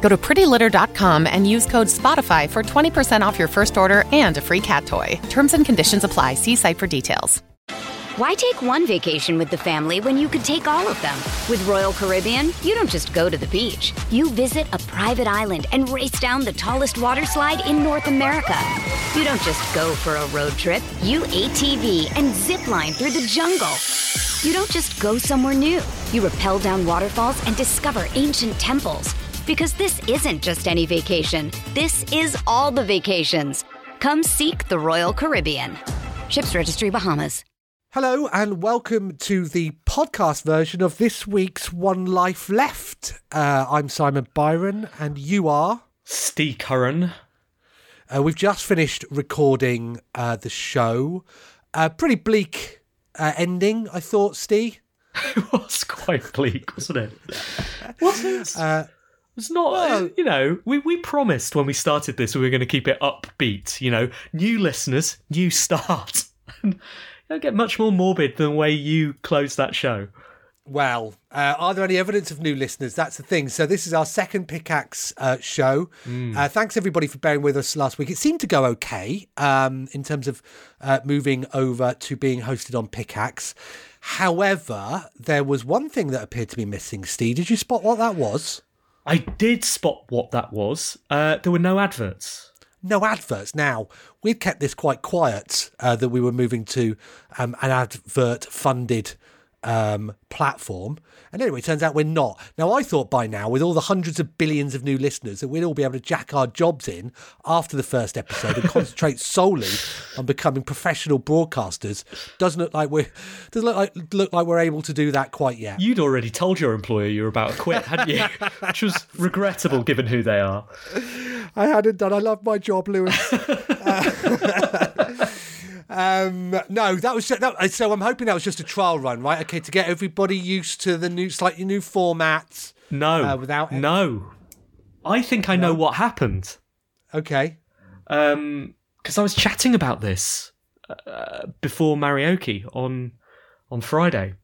Go to prettylitter.com and use code SPOTIFY for 20% off your first order and a free cat toy. Terms and conditions apply. See site for details. Why take one vacation with the family when you could take all of them? With Royal Caribbean, you don't just go to the beach. You visit a private island and race down the tallest water slide in North America. You don't just go for a road trip. You ATV and zip line through the jungle. You don't just go somewhere new. You rappel down waterfalls and discover ancient temples. Because this isn't just any vacation. This is all the vacations. Come seek the Royal Caribbean. Ships Registry Bahamas. Hello and welcome to the podcast version of this week's One Life Left. Uh, I'm Simon Byron and you are. Steve Curran. Uh, we've just finished recording uh, the show. Uh, pretty bleak uh, ending, I thought, Steve. it was quite bleak, wasn't it? wasn't Uh, It's not, Well- you know, we, we promised when we started this we were going to keep it upbeat, you know, new listeners, new start. you don't get much more morbid than the way you close that show. Well, uh, are there any evidence of new listeners? That's the thing. So this is our second pickaxe uh, show. Uh, thanks everybody for bearing with us last week. It seemed to go okay um, in terms of uh, moving over to being hosted on pickaxe. However, there was one thing that appeared to be missing. Steve, did you spot what that was? I did spot what that was. Uh, there were no adverts. no adverts. Now, we'd kept this quite quiet uh, that we were moving to um, an advert funded um, platform. And anyway, it turns out we're not. Now, I thought by now, with all the hundreds of billions of new listeners, that we'd all be able to jack our jobs in after the first episode and concentrate solely on becoming professional broadcasters. Doesn't look like we're doesn't look like look like we're able to do that quite yet. You'd already told your employer you were about to quit, hadn't you? Which was regrettable given who they are. I hadn't done. I love my job, Lewis. um, no, that was just, that, so. I'm hoping that was just a trial run, right? Okay, to get everybody used to the new, slightly new format. No. Uh, without- No. I think I know what happened. Okay, Um, because I was chatting about this uh, before Marioki on on Friday,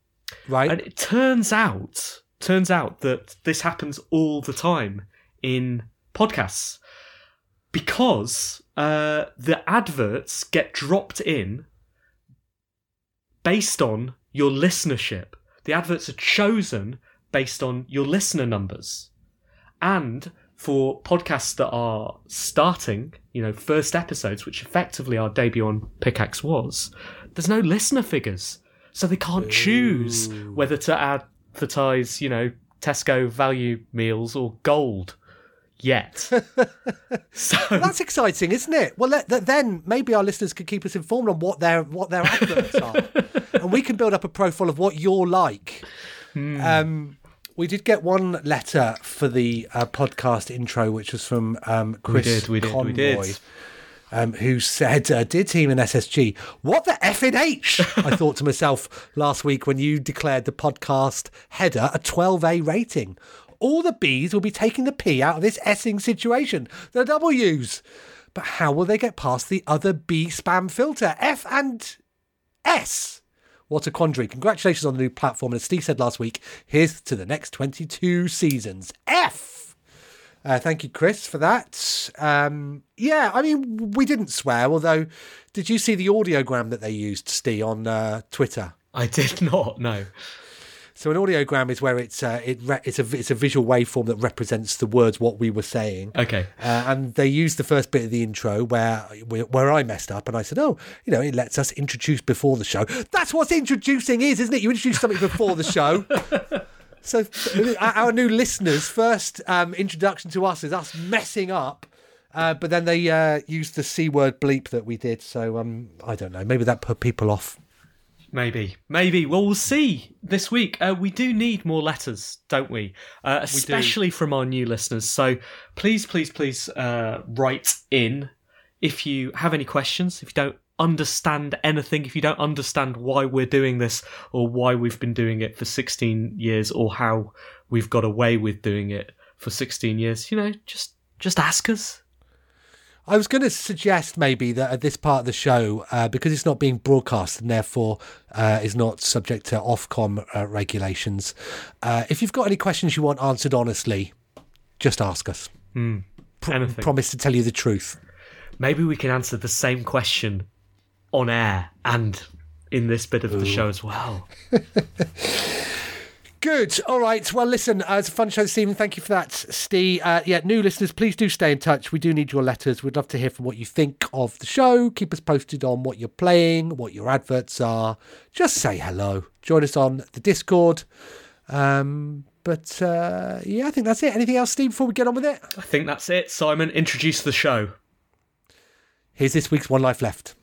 right. and it turns out turns out that this happens all the time in podcasts because uh, the adverts get dropped in based on your listenership. The adverts are chosen based on your listener numbers. And for podcasts that are starting, you know, first episodes, which effectively our debut on Pickaxe was, there's no listener figures. So they can't choose whether to advertise, you know, Tesco value meals or gold yet. so That's exciting, isn't it? Well, let, then maybe our listeners could keep us informed on what their what their adverts are, and we can build up a profile of what you're like. Hmm. Um, we did get one letter for the uh, podcast intro, which was from um, Chris did, we did, we Conroy. did. Um, who said, uh, Dear team in SSG, what the F in H? I thought to myself last week when you declared the podcast header a 12A rating. All the B's will be taking the P out of this Essing situation. The W's. But how will they get past the other B spam filter? F and S. What a quandary. Congratulations on the new platform. And as Steve said last week, here's to the next 22 seasons. F. Uh, thank you, Chris, for that. Um, yeah, I mean, we didn't swear, although, did you see the audiogram that they used, Steve, on uh, Twitter? I did not know. So an audiogram is where it's uh, it re- it's a it's a visual waveform that represents the words what we were saying. Okay. Uh, and they used the first bit of the intro where where I messed up, and I said, "Oh, you know, it lets us introduce before the show. That's what introducing is, isn't it? You introduce something before the show." so our our new listeners' first um, introduction to us is us messing up. Uh, but then they uh, used the c word bleep that we did. So um, I don't know. Maybe that put people off. Maybe, maybe. Well, we'll see this week. Uh, we do need more letters, don't we? Uh, especially from our new listeners. So please, please, please uh, write in if you have any questions. If you don't understand anything, if you don't understand why we're doing this or why we've been doing it for 16 years or how we've got away with doing it for 16 years, you know, just just ask us. I was going to suggest maybe that at this part of the show, uh, because it's not being broadcast and therefore uh, is not subject to Ofcom uh, regulations, uh, if you've got any questions you want answered honestly, just ask us. Pro- Anything. promise to tell you the truth. Maybe we can answer the same question on air and in this bit of the show as well. Good. All right. Well, listen, uh, it's a fun show this evening. Thank you for that, Steve. Uh, yeah, new listeners, please do stay in touch. We do need your letters. We'd love to hear from what you think of the show. Keep us posted on what you're playing, what your adverts are. Just say hello. Join us on the Discord. Um, but uh, yeah, I think that's it. Anything else, Steve, before we get on with it? I think that's it. Simon, introduce the show. Here's this week's One Life Left.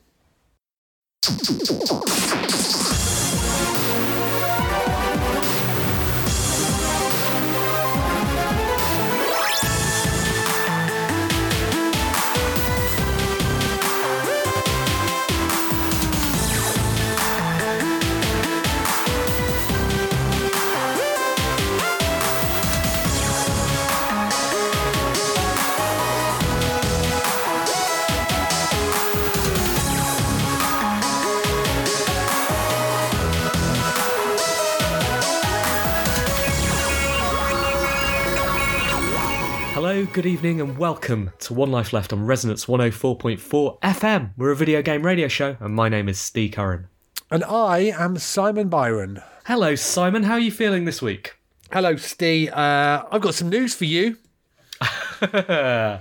Good evening, and welcome to One Life Left on Resonance 104.4 FM. We're a video game radio show, and my name is Steve Curran. And I am Simon Byron. Hello, Simon. How are you feeling this week? Hello, Steve. Uh, I've got some news for you. I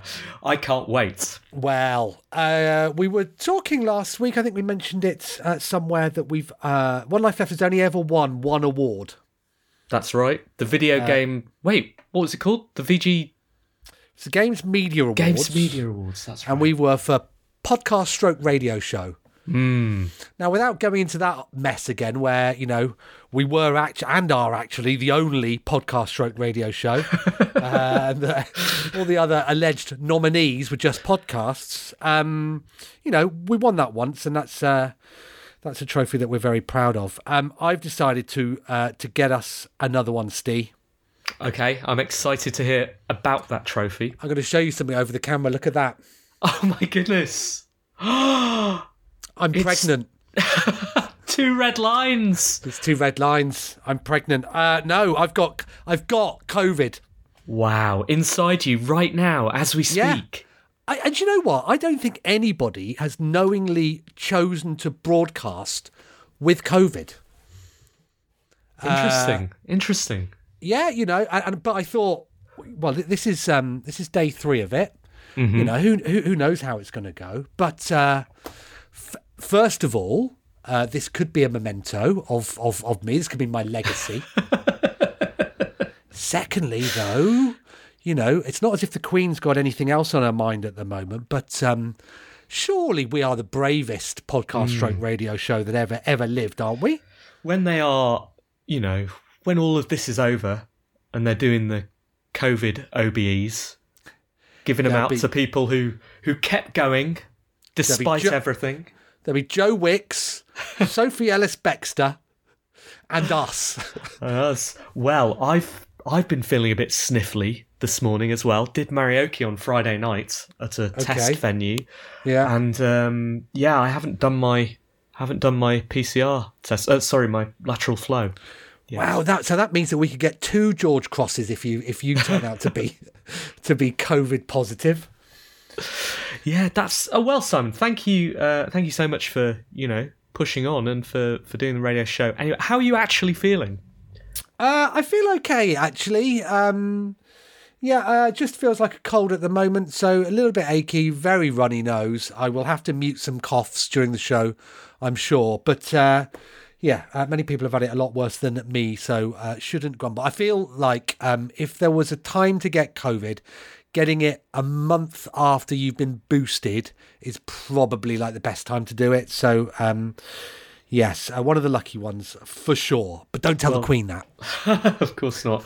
can't wait. Well, uh, we were talking last week. I think we mentioned it uh, somewhere that we've uh, One Life Left has only ever won one award. That's right. The video game. Wait, what was it called? The VG It's the Games Media Awards. Games Media Awards. That's right. and we were for podcast stroke radio show. Now, without going into that mess again, where you know we were actually and are actually the only podcast stroke radio show, uh, and uh, all the other alleged nominees were just podcasts. Um, you know, we won that once, and that's uh, that's a trophy that we're very proud of. Um, I've decided to uh, to get us another one, Steve. Okay, I'm excited to hear about that trophy. I'm going to show you something over the camera. Look at that. Oh my goodness. I'm It's- pregnant. Two red lines. There's two red lines. I'm pregnant. Uh, no, I've got I've got COVID. Wow, inside you right now as we Yeah. speak. I, and you know what? I don't think anybody has knowingly chosen to broadcast with COVID. Interesting. Interesting. Yeah, you know, and, and but I thought, well, this is um this is day three of it. You know, who who, who knows how it's going to go? But uh, f- first of all, uh, this could be a memento of, of of me. This could be my legacy. Secondly, though, you know, it's not as if the Queen's got anything else on her mind at the moment, but um, surely we are the bravest podcast stroke radio show that ever ever lived, aren't we? When they are, you know, when all of this is over and they're doing the COVID OBEs, giving them out be- to people who who kept going despite jo- everything. There'll be Joe Wicks, Sophie Ellis Bextor, and us. Us. Well, I've I've been feeling a bit sniffly this morning as well. Did karaoke on Friday night at a test venue, Yeah. and um, yeah, I haven't done my haven't done my PCR test. Uh, sorry, my lateral flow. Wow, that so that means that we could get two George crosses if you if you turn out to be to be COVID positive. Yeah, that's oh well, Simon. Thank you, uh, thank you so much for you know pushing on and for for doing the radio show. Anyway, how are you actually feeling? Uh, I feel okay actually. Um, yeah, uh, just feels like a cold at the moment, so a little bit achy, very runny nose. I will have to mute some coughs during the show, I'm sure. But uh, yeah, uh, many people have had it a lot worse than me, so uh, shouldn't grumble. I feel like um, if there was a time to get COVID, getting it a month after you've been boosted is probably like the best time to do it. So um, Yes, uh, one of the lucky ones for sure. But don't tell the Queen that. of course not.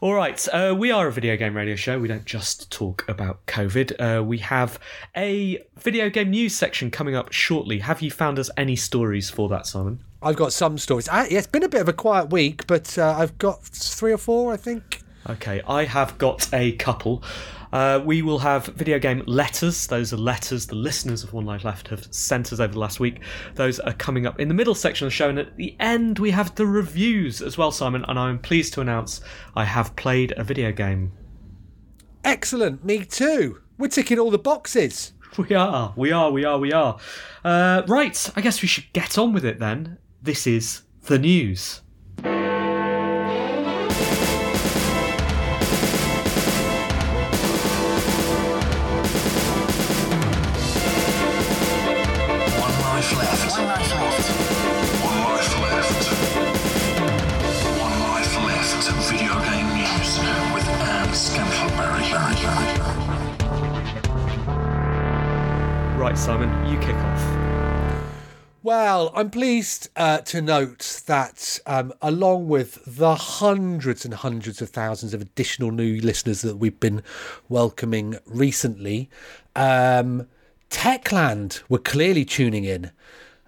All right, uh, we are a video game radio show. We don't just talk about COVID. Uh, we have a video game news section coming up shortly. Have you found us any stories for that, Simon? I've got some stories. Uh, yeah, it's been a bit of a quiet week, but uh, I've got three or four, I think. Okay, I have got a couple. Uh, we will have video game letters. Those are letters the listeners of One Life Left have sent us over the last week. Those are coming up in the middle section of the show. And at the end, we have the reviews as well, Simon. And I'm pleased to announce I have played a video game. Excellent. Me too. We're ticking all the boxes. We are, we are, we are, we are. Uh, right, I guess we should get on with it then. This is the news. Well, I'm pleased uh, to note that um, along with the hundreds and hundreds of thousands of additional new listeners that we've been welcoming recently, um, Techland were clearly tuning in.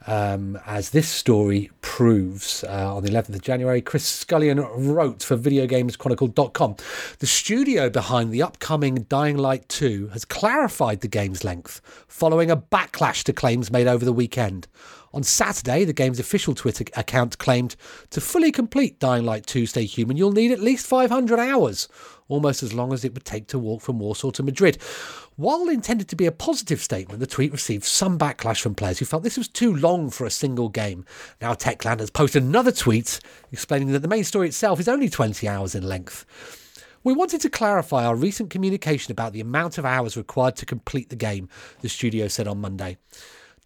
Um, as this story proves, uh, on the 11th of January, Chris Scullion wrote for VideoGamesChronicle.com. The studio behind the upcoming Dying Light 2 has clarified the game's length following a backlash to claims made over the weekend. On Saturday, the game's official Twitter account claimed to fully complete Dying Light 2 Stay Human, you'll need at least 500 hours, almost as long as it would take to walk from Warsaw to Madrid. While intended to be a positive statement, the tweet received some backlash from players who felt this was too long for a single game. Now, Techland has posted another tweet explaining that the main story itself is only 20 hours in length. We wanted to clarify our recent communication about the amount of hours required to complete the game, the studio said on Monday.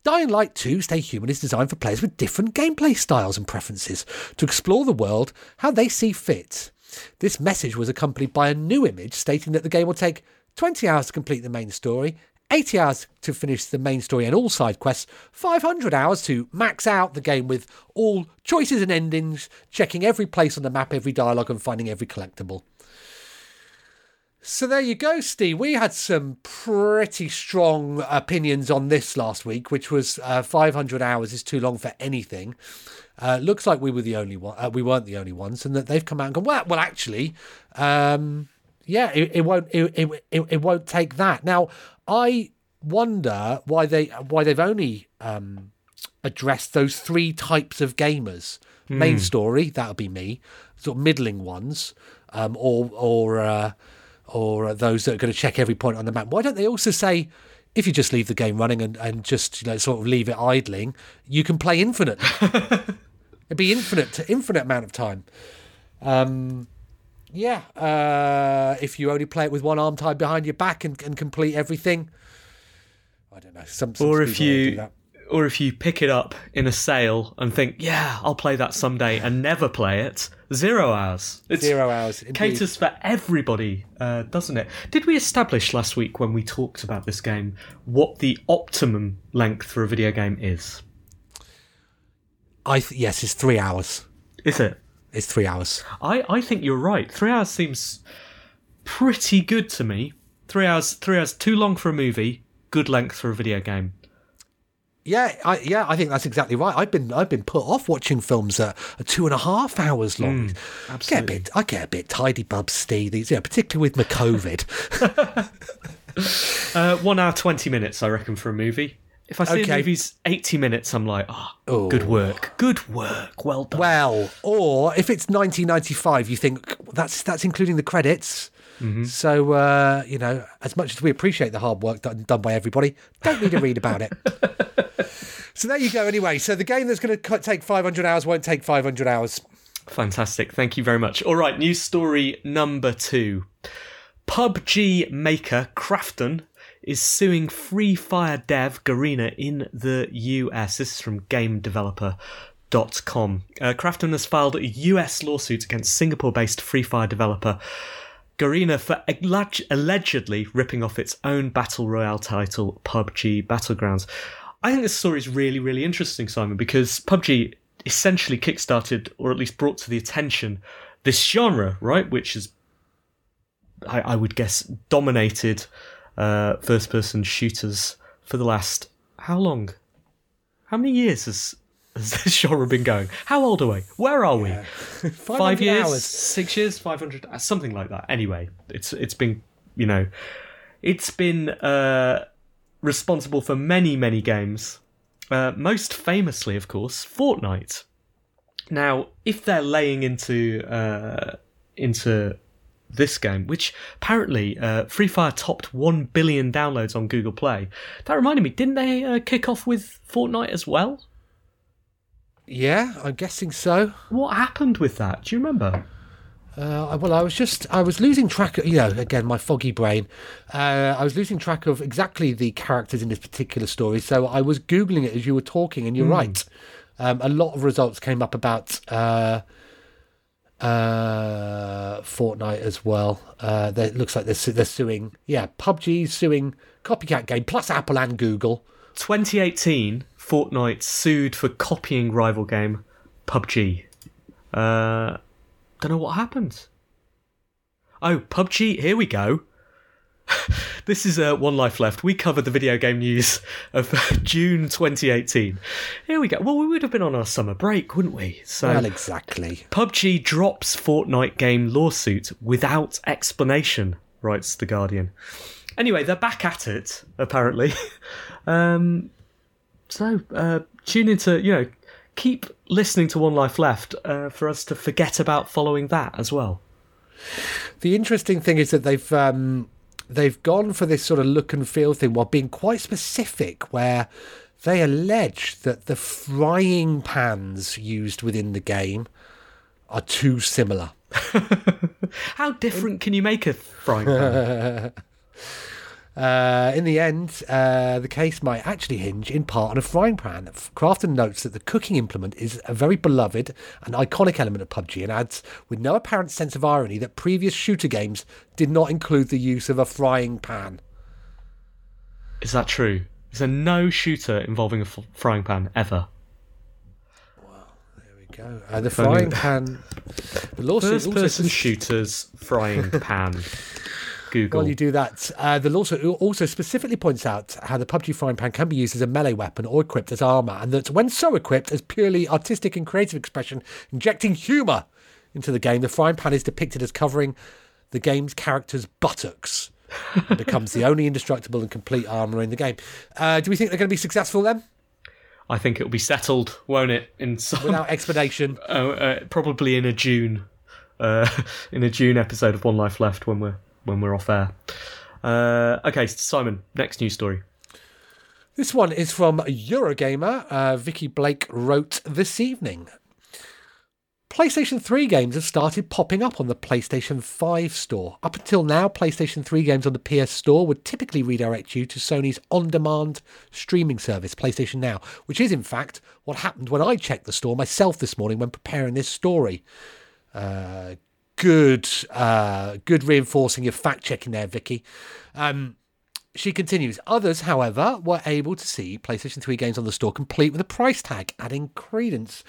Dying Light 2 Stay Human is designed for players with different gameplay styles and preferences to explore the world how they see fit. This message was accompanied by a new image stating that the game will take 20 hours to complete the main story, 80 hours to finish the main story and all side quests, 500 hours to max out the game with all choices and endings, checking every place on the map, every dialogue, and finding every collectible. So there you go, Steve. We had some pretty strong opinions on this last week, which was uh, 500 hours is too long for anything. Uh, looks like we were the only one. Uh, we weren't the only ones, and that they've come out and gone. Well, well, actually, um, yeah, it, it won't. It, it, it, it won't take that. Now, I wonder why they why they've only um, addressed those three types of gamers. Main story, that'll be me. Sort of middling ones, um, or or uh, or those that are going to check every point on the map. Why don't they also say? If you just leave the game running and, and just you know sort of leave it idling, you can play infinite. It'd be infinite, to infinite amount of time. Um, yeah, uh, if you only play it with one arm tied behind your back and, and complete everything, I don't know. Some, some Or if people will do you, or if you pick it up in a sale and think, yeah, I'll play that someday, and never play it, zero hours. It's zero hours, indeed. caters for everybody, uh, doesn't it? Did we establish last week when we talked about this game what the optimum length for a video game is? I th- yes, it's three hours. Is it? It's three hours. I, I think you're right. Three hours seems pretty good to me. Three hours, three hours too long for a movie. Good length for a video game. Yeah, I, yeah, I think that's exactly right. I've been I've been put off watching films that are two and a half hours long. Get a bit, I get a bit tidy, bub, Steve. These, yeah, particularly with my COVID. Uh, one hour twenty minutes, I reckon, for a movie. If I see Okay. a movie's eighty minutes, I'm like, oh, Oh. good work, good work, well done. well, or if it's 1995, you think that's that's including the credits. So uh, you know, as much as we appreciate the hard work done, done by everybody, don't need to read about it. so there you go. Anyway, so the game that's going to take 500 hours won't take 500 hours. Fantastic. Thank you very much. All right, news story number two. PUBG maker Krafton is suing Free Fire dev Garena in the US. This is from GameDeveloper.com. Uh, Krafton has filed a US lawsuit against Singapore based Free Fire developer Garena for alleg- allegedly ripping off its own battle royale title, PUBG Battlegrounds. I think this story is really, really interesting, Simon, because PUBG essentially kickstarted, or at least brought to the attention, this genre, right? Which is, I, I would guess, dominated uh, first person shooters for the last. How long? How many years has, has this genre been going? How old are we? Where are we? Five years? hours. Six years? 500? uh, Something like that. Anyway, it's it's been, you know, it's been uh, responsible for many, many games. Uh, most famously, of course, Fortnite. Now, if they're laying into uh, into this game, which apparently uh, Free Fire topped one billion downloads on Google Play, that reminded me, didn't they uh, kick off with Fortnite as well? Yeah, I'm guessing so. What happened with that? Do you remember? Uh, well, I was just, I was losing track of, you know, again, my foggy brain. Uh, I was losing track of exactly the characters in this particular story. So I was Googling it as you were talking, and you're right. Um, a lot of results came up about uh, uh, Fortnite as well. Uh, it looks like they're, they're suing, yeah, PUBG suing Copycat Game, plus Apple and Google. 2018, Fortnite sued for copying rival game PUBG. Uh, don't know what happened. Oh, PUBG, here we go. this is uh, One Life Left. We covered the video game news of June 2018. Here we go. Well, we would have been on our summer break, wouldn't we? So, Well, exactly. PUBG drops Fortnite game lawsuit without explanation, writes The Guardian. Anyway, they're back at it, apparently. um, so, uh, tune into, you know, keep listening to One Life Left uh, for us to forget about following that as well. The interesting thing is that they've um, they've gone for this sort of look and feel thing while being quite specific, where they allege that the frying pans used within the game are too similar. How different can you make a frying pan? Uh, in the end, uh, the case might actually hinge in part on a frying pan. Krafton notes that the cooking implement is a very beloved and iconic element of PUBG and adds, with no apparent sense of irony, that previous shooter games did not include the use of a frying pan. Is that true? Is there no shooter involving a f- frying pan ever? Well, there we go. Uh, the frying pan. The lawsuit First person shooters frying pan. Google. While you do that, uh, the lawsuit also specifically points out how the PUBG frying pan can be used as a melee weapon or equipped as armour, and that when so equipped as purely artistic and creative expression, injecting humour into the game, the frying pan is depicted as covering the game's character's buttocks and becomes the only indestructible and complete armour in the game. Uh, do we think they're going to be successful then? I think it'll be settled, won't it? In some, Without explanation. uh, uh, probably in a June, uh, in a June episode of One Life Left when we're when we're off air. Uh, okay, Simon, next news story. This one is from Eurogamer. Uh, Vicky Blake wrote this evening. PlayStation 3 games have started popping up on the PlayStation 5 store. Up until now, PlayStation 3 games on the PS Store would typically redirect you to Sony's on demand streaming service, PlayStation Now, which is, in fact, what happened when I checked the store myself this morning when preparing this story. Uh, good, uh, good reinforcing of fact checking there, Vicky. Um, she continues. Others, however, were able to see PlayStation 3 games on the store complete with a price tag, adding credence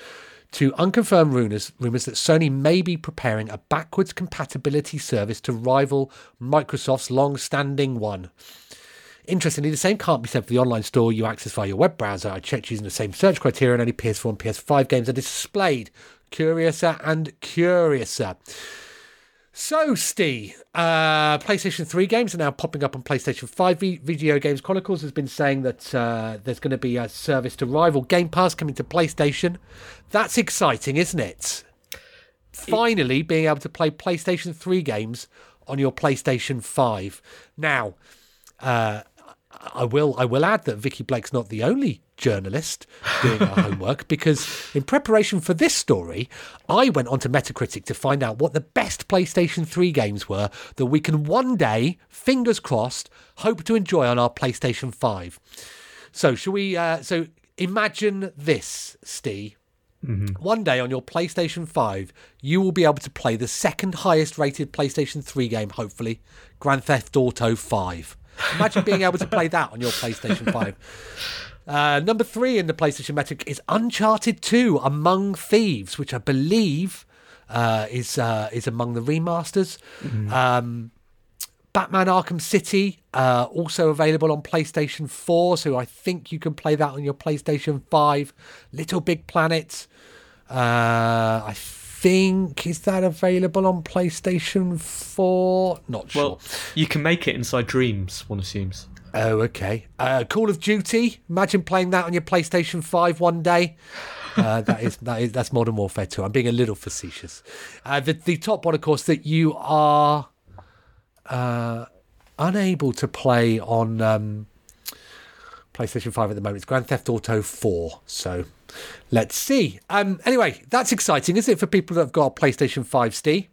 to unconfirmed rumors, rumors that Sony may be preparing a backwards compatibility service to rival Microsoft's long standing one. Interestingly, the same can't be said for the online store you access via your web browser. I checked using the same search criteria, and only PS4 and PS5 games are displayed. Curiouser and curiouser. So, Steve, uh, PlayStation 3 games are now popping up on PlayStation 5. V- Video Games Chronicles has been saying that uh, there's going to be a service to rival Game Pass coming to PlayStation. That's exciting, isn't it? Finally, being able to play PlayStation 3 games on your PlayStation 5. Now, uh, I will I will add that Vicky Blake's not the only journalist doing our homework because in preparation for this story, I went onto Metacritic to find out what the best PlayStation 3 games were that we can one day, fingers crossed, hope to enjoy on our PlayStation 5. So, shall we uh, so imagine this, Steve. One day on your PlayStation 5, you will be able to play the second highest rated PlayStation 3 game, hopefully, Grand Theft Auto 5. Imagine being able to play that on your PlayStation 5. Uh, number three in the PlayStation metric is Uncharted 2 Among Thieves, which I believe uh, is uh, is among the remasters. Um, Batman Arkham City, uh, also available on PlayStation 4, so I think you can play that on your PlayStation 5. Little Big Planet, uh, I think, is that available on PlayStation 4? Not sure. Well, you can make it inside dreams, one assumes. Oh, okay. Uh, Call of Duty. Imagine playing that on your PlayStation Five one day. Uh, that is that is that's Modern Warfare 2. I'm being a little facetious. Uh, the the top one, of course, that you are uh, unable to play on um, PlayStation Five at the moment. It's Grand Theft Auto 4. So let's see. Um, anyway, that's exciting, isn't it, for people that have got a PlayStation Five, Steve?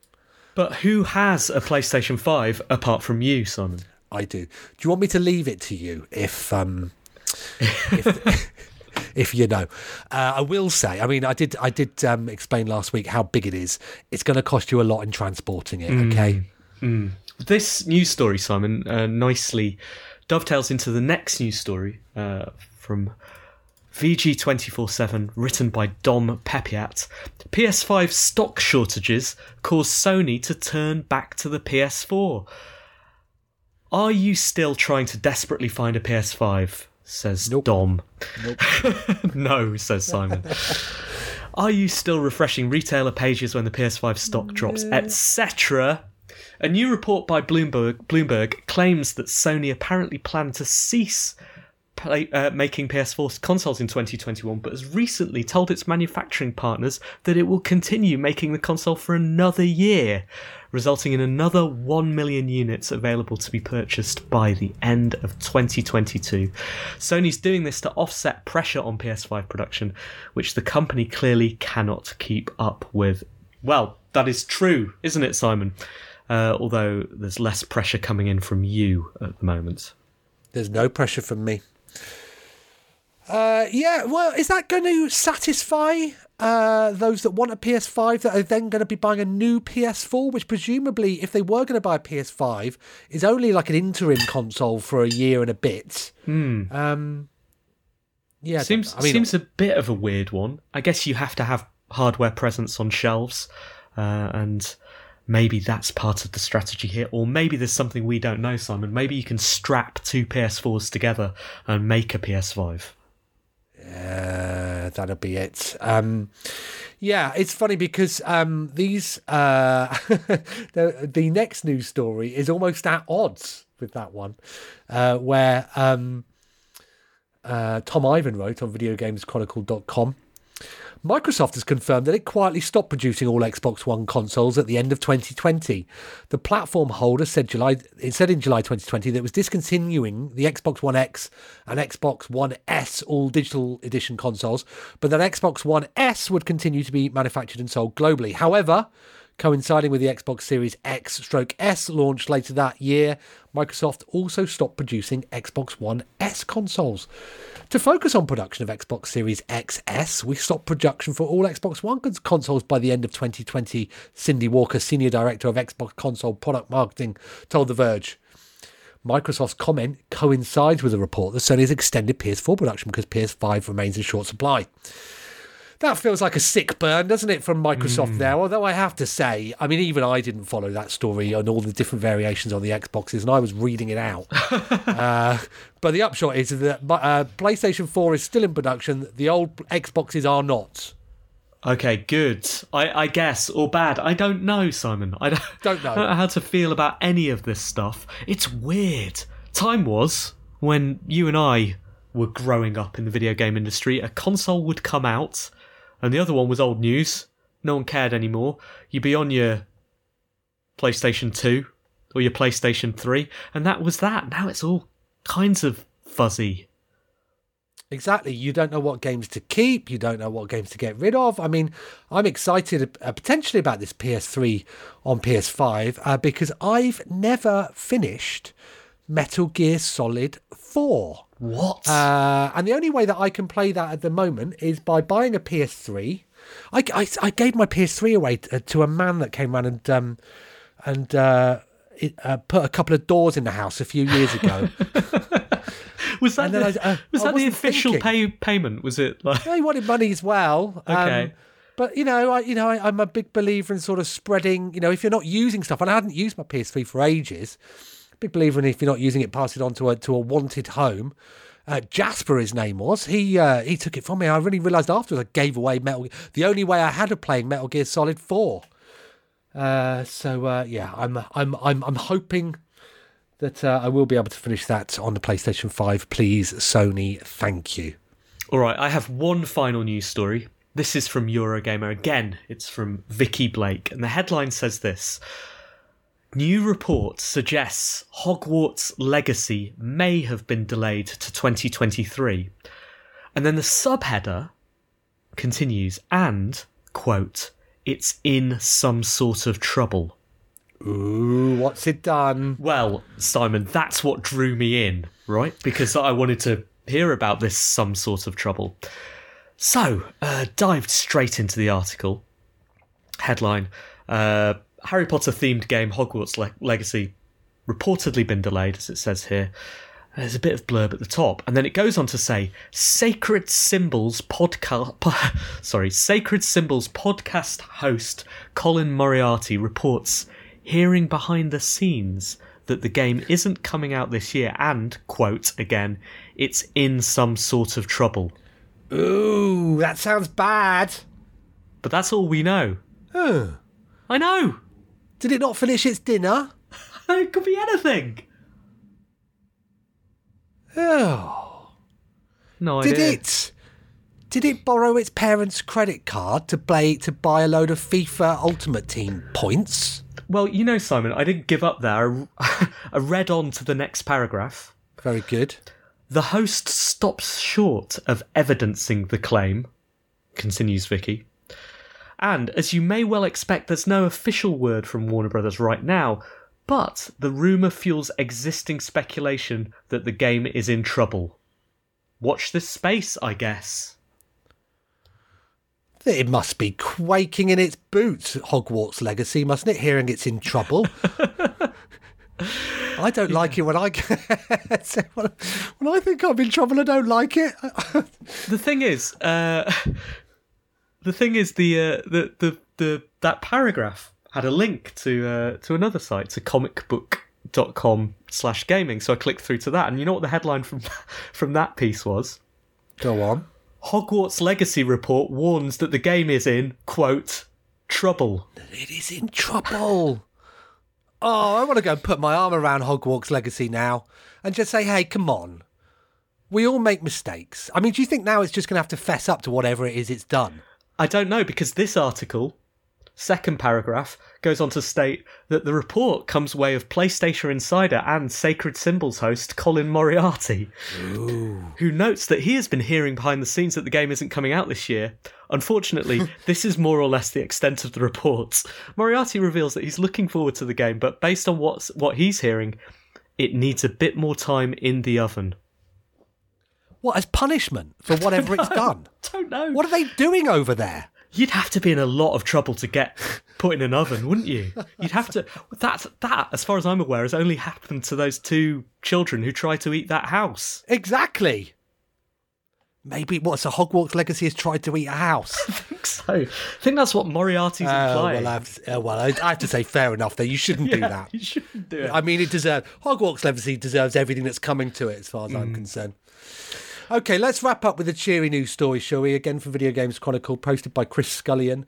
But who has a PlayStation 5 apart from you, Simon? I do. Do you want me to leave it to you if um if, if you know? Uh, I will say. I mean, I did I did um, explain last week how big it is. It's going to cost you a lot in transporting it. Okay. This news story, Simon, uh, nicely dovetails into the next news story uh, from VG247, written by Dom Peppiatt. PS5 stock shortages cause Sony to turn back to the PS4. Are you still trying to desperately find a PS5? Says Dom. no, says Simon. Are you still refreshing retailer pages when the PS5 stock drops, etc.? A new report by Bloomberg, Bloomberg claims that Sony apparently planned to cease play, uh, making PS4 consoles in 2021, but has recently told its manufacturing partners that it will continue making the console for another year, resulting in another 1 million units available to be purchased by the end of 2022. Sony's doing this to offset pressure on PS5 production, which the company clearly cannot keep up with. Well, that is true, isn't it, Simon? Uh, although there's less pressure coming in from you at the moment. There's no pressure from me. Uh, yeah, well, is that going to satisfy uh, those that want a PS5 that are then going to be buying a new PS4? Which presumably, if they were going to buy a PS5, is only like an interim console for a year and a bit. Um, yeah, Seems. I mean, seems a bit of a weird one. I guess you have to have hardware presence on shelves, uh, and maybe that's part of the strategy here. Or maybe there's something we don't know, Simon. Maybe you can strap two PS4s together and make a PS5. Uh, that'll be it. Um, yeah, it's funny because um, these uh, the the next news story is almost at odds with that one, uh, where um, uh, Tom Ivan wrote on VideoGamesChronicle.com. Microsoft has confirmed that it quietly stopped producing all Xbox One consoles at the end of 2020. The platform holder said July it said in July 2020 that it was discontinuing the Xbox One X and Xbox One S all digital edition consoles, but that Xbox One S would continue to be manufactured and sold globally. However, coinciding with the Xbox Series X stroke S launch later that year, Microsoft also stopped producing Xbox One S consoles. To focus on production of Xbox Series XS, we stopped production for all Xbox One cons- consoles by the end of 2020, Cindy Walker, Senior Director of Xbox Console Product Marketing, told The Verge. Microsoft's comment coincides with a report that Sony has extended PS4 production because PS5 remains in short supply. That feels like a sick burn, doesn't it, from Microsoft now? Although I have to say, I mean, even I didn't follow that story on all the different variations on the Xboxes, and I was reading it out. uh, but the upshot is that uh, PlayStation 4 is still in production, the old Xboxes are not. Okay, good. I, I guess, or bad. I don't know, Simon. I don't, Don't know. I don't know how to feel about any of this stuff. It's weird. Time was when you and I were growing up in the video game industry, a console would come out, and the other one was old news. No one cared anymore. You'd be on your PlayStation 2 or your PlayStation 3, and that was that. Now it's all kinds of fuzzy. Exactly. You don't know what games to keep. You don't know what games to get rid of. I mean, I'm excited uh, potentially about this PS3 on PS5 uh, because I've never finished Metal Gear Solid 4. What? Uh, and the only way that I can play that at the moment is by buying a PS3. I, I, I gave my PS3 away t- to a man that came round and um, and uh, it, uh, put a couple of doors in the house a few years ago. Was that the, I- uh, was that the official pay payment? Was it like he wanted money as well. um, Okay. but you know, I you know, I, I'm a big believer in sort of spreading. You know, if you're not using stuff, and I hadn't used my PS3 for ages, big believer in if you're not using it, pass it on to a to a wanted home. Uh, Jasper, his name was. He uh, he took it from me. I really realised afterwards I gave away Metal. The only way I had of playing Metal Gear Solid Four. Uh, so uh, yeah, I'm I'm I'm I'm hoping that uh, I will be able to finish that on the PlayStation Five. Please, Sony, thank you. All right, I have one final news story. This is from Eurogamer again. It's from Vicky Blake, and the headline says this. New report suggests Hogwarts Legacy may have been delayed to 2023. And then the subheader continues and, quote, it's in some sort of trouble. Ooh, what's it done? Well, Simon, that's what drew me in, right? Because I wanted to hear about this some sort of trouble. So, uh, dived straight into the article. Headline uh, Harry Potter themed game Hogwarts Le- Legacy reportedly been delayed, as it says here. There's a bit of blurb at the top, and then it goes on to say Sacred Symbols podcast. Po- sorry, Sacred Symbols podcast host Colin Moriarty reports hearing behind the scenes that the game isn't coming out this year, and quote again, it's in some sort of trouble. Ooh, that sounds bad. But that's all we know. Huh. I know. Did it not finish its dinner? It could be anything. Oh. No idea. Did it? Did it borrow its parents' credit card to play to buy a load of FIFA Ultimate Team points? Well, you know, Simon, I didn't give up there. I I read on to the next paragraph. Very good. The host stops short of evidencing the claim, continues Vicky. And as you may well expect, there's no official word from Warner Brothers right now, but the rumour fuels existing speculation that the game is in trouble. Watch this space, I guess. It must be quaking in its boots, Hogwarts Legacy, mustn't it? Hearing it's in trouble. I don't like it when I when when I think I'm in trouble. I don't like it. The thing is, uh, the thing is, the, uh, the the the that paragraph had a link to uh, to another site, to comicbook.com slash gaming. So I clicked through to that, and you know what the headline from from that piece was? Go on. Hogwarts Legacy report warns that the game is in quote trouble. It is in trouble. Oh, I want to go and put my arm around Hogwarts Legacy now and just say, hey, come on. We all make mistakes. I mean, do you think now it's just going to have to fess up to whatever it is it's done? I don't know because this article, second paragraph, goes on to state that the report comes way of PlayStation Insider and Sacred Symbols host Colin Moriarty, who notes that he has been hearing behind the scenes that the game isn't coming out this year. Unfortunately, this is more or less the extent of the reports. Moriarty reveals that he's looking forward to the game, but based on what's, what he's hearing, it needs a bit more time in the oven. What, as punishment for whatever it's done? Don't know. What are they doing over there? You'd have to be in a lot of trouble to get put in an oven, wouldn't you? You'd have to. That that, as far as I'm aware, has only happened to those two children who tried to eat that house. Exactly. Maybe what's a Hogwarts Legacy has tried to eat a house. I think So I think that's what Moriarty's Oh, implying. well, I have, uh, well, I I have to say, fair enough. There, you shouldn't do that. You shouldn't do it. I mean, it deserves Hogwarts Legacy deserves everything that's coming to it, as far as I'm concerned. Okay, let's wrap up with a cheery news story, shall we? Again from Video Games Chronicle, posted by Chris Scullion.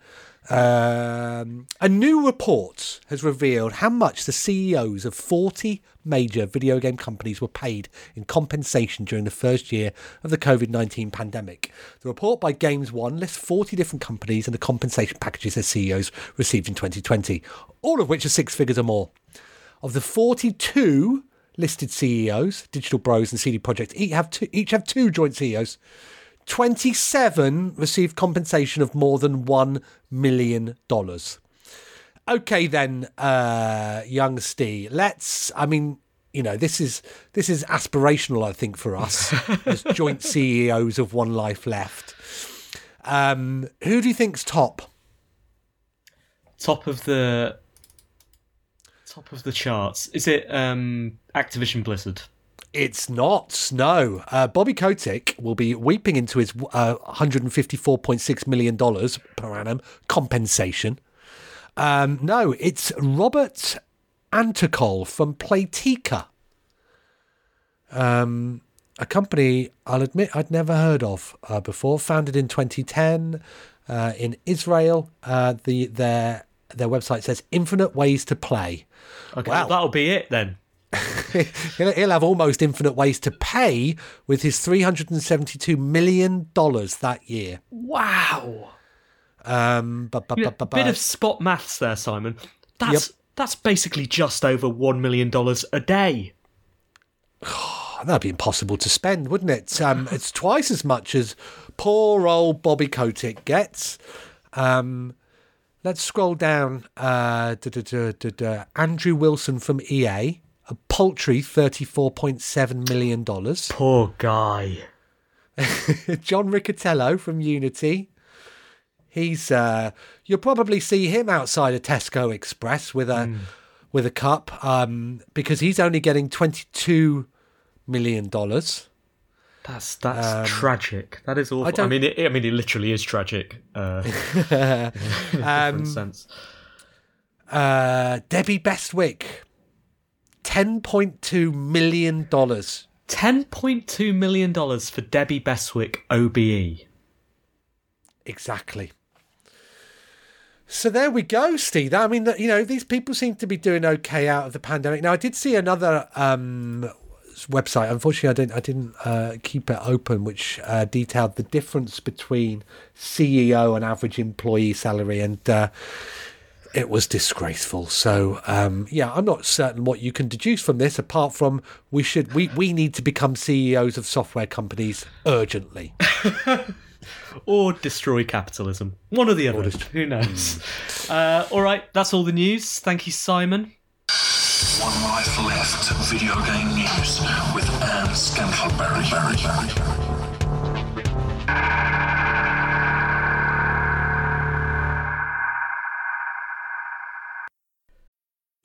Um, a new report has revealed how much the CEOs of 40 major video game companies were paid in compensation during the first year of the COVID 19 pandemic. The report by Games One lists 40 different companies and the compensation packages their CEOs received in 2020, all of which are six figures or more. Of the 42 listed CEOs, Digital Bros and CD Projekt each have two, each have two joint CEOs. 27 received compensation of more than $1 million. Okay then, uh, young Steve, let's, I mean, you know, this is this is aspirational, I think, for us as joint CEOs of One Life Left. Um, who do you think's top? top of the top of the charts. Is it um, Activision Blizzard? It's not. No. Uh, Bobby Kotick will be weeping into his uh, $154.6 million per annum compensation. Um, no, it's Robert Antokol from Playtika. Um, a company I'll admit I'd never heard of uh, before, founded in 2010 uh, in Israel. Uh, the their their website says infinite ways to play. Okay, Wow. that'll be it then. he'll, he'll have almost infinite ways to pay with his $372 million that year. Wow. Um, but, but, You know, but, but, bit of spot maths there, Simon. That's that's basically just over one million dollars a day. that'd be impossible to spend, wouldn't it? Um, it's twice as much as poor old Bobby Kotick gets. Um, let's scroll down. Uh. Andrew Wilson from EA, a paltry $34.7 million. Poor guy. John Riccitiello from Unity. He's uh you'll probably see him outside a Tesco Express with a with a cup um because he's only getting 22 million dollars. That's that's tragic. That is awful. I, don't- mean, it, I mean, it literally is tragic. Uh, in different sense. Uh Debbie Bestwick 10.2 million dollars. Ten point two million dollars for Debbie Bestwick OBE. Exactly. So there we go, Steve. I mean, you know, these people seem to be doing okay out of the pandemic. Now, I did see another um, website. Unfortunately, I didn't. I didn't uh, keep it open, which uh, detailed the difference between CEO and average employee salary, and uh, it was disgraceful. So, um, yeah, I'm not certain what you can deduce from this, apart from we should we we need to become CEOs of software companies urgently. Or destroy capitalism. One or the other. Who knows? Uh, all right, that's all the news. Thank you, Simon. One Life Left video game news with Anne Scantleberry.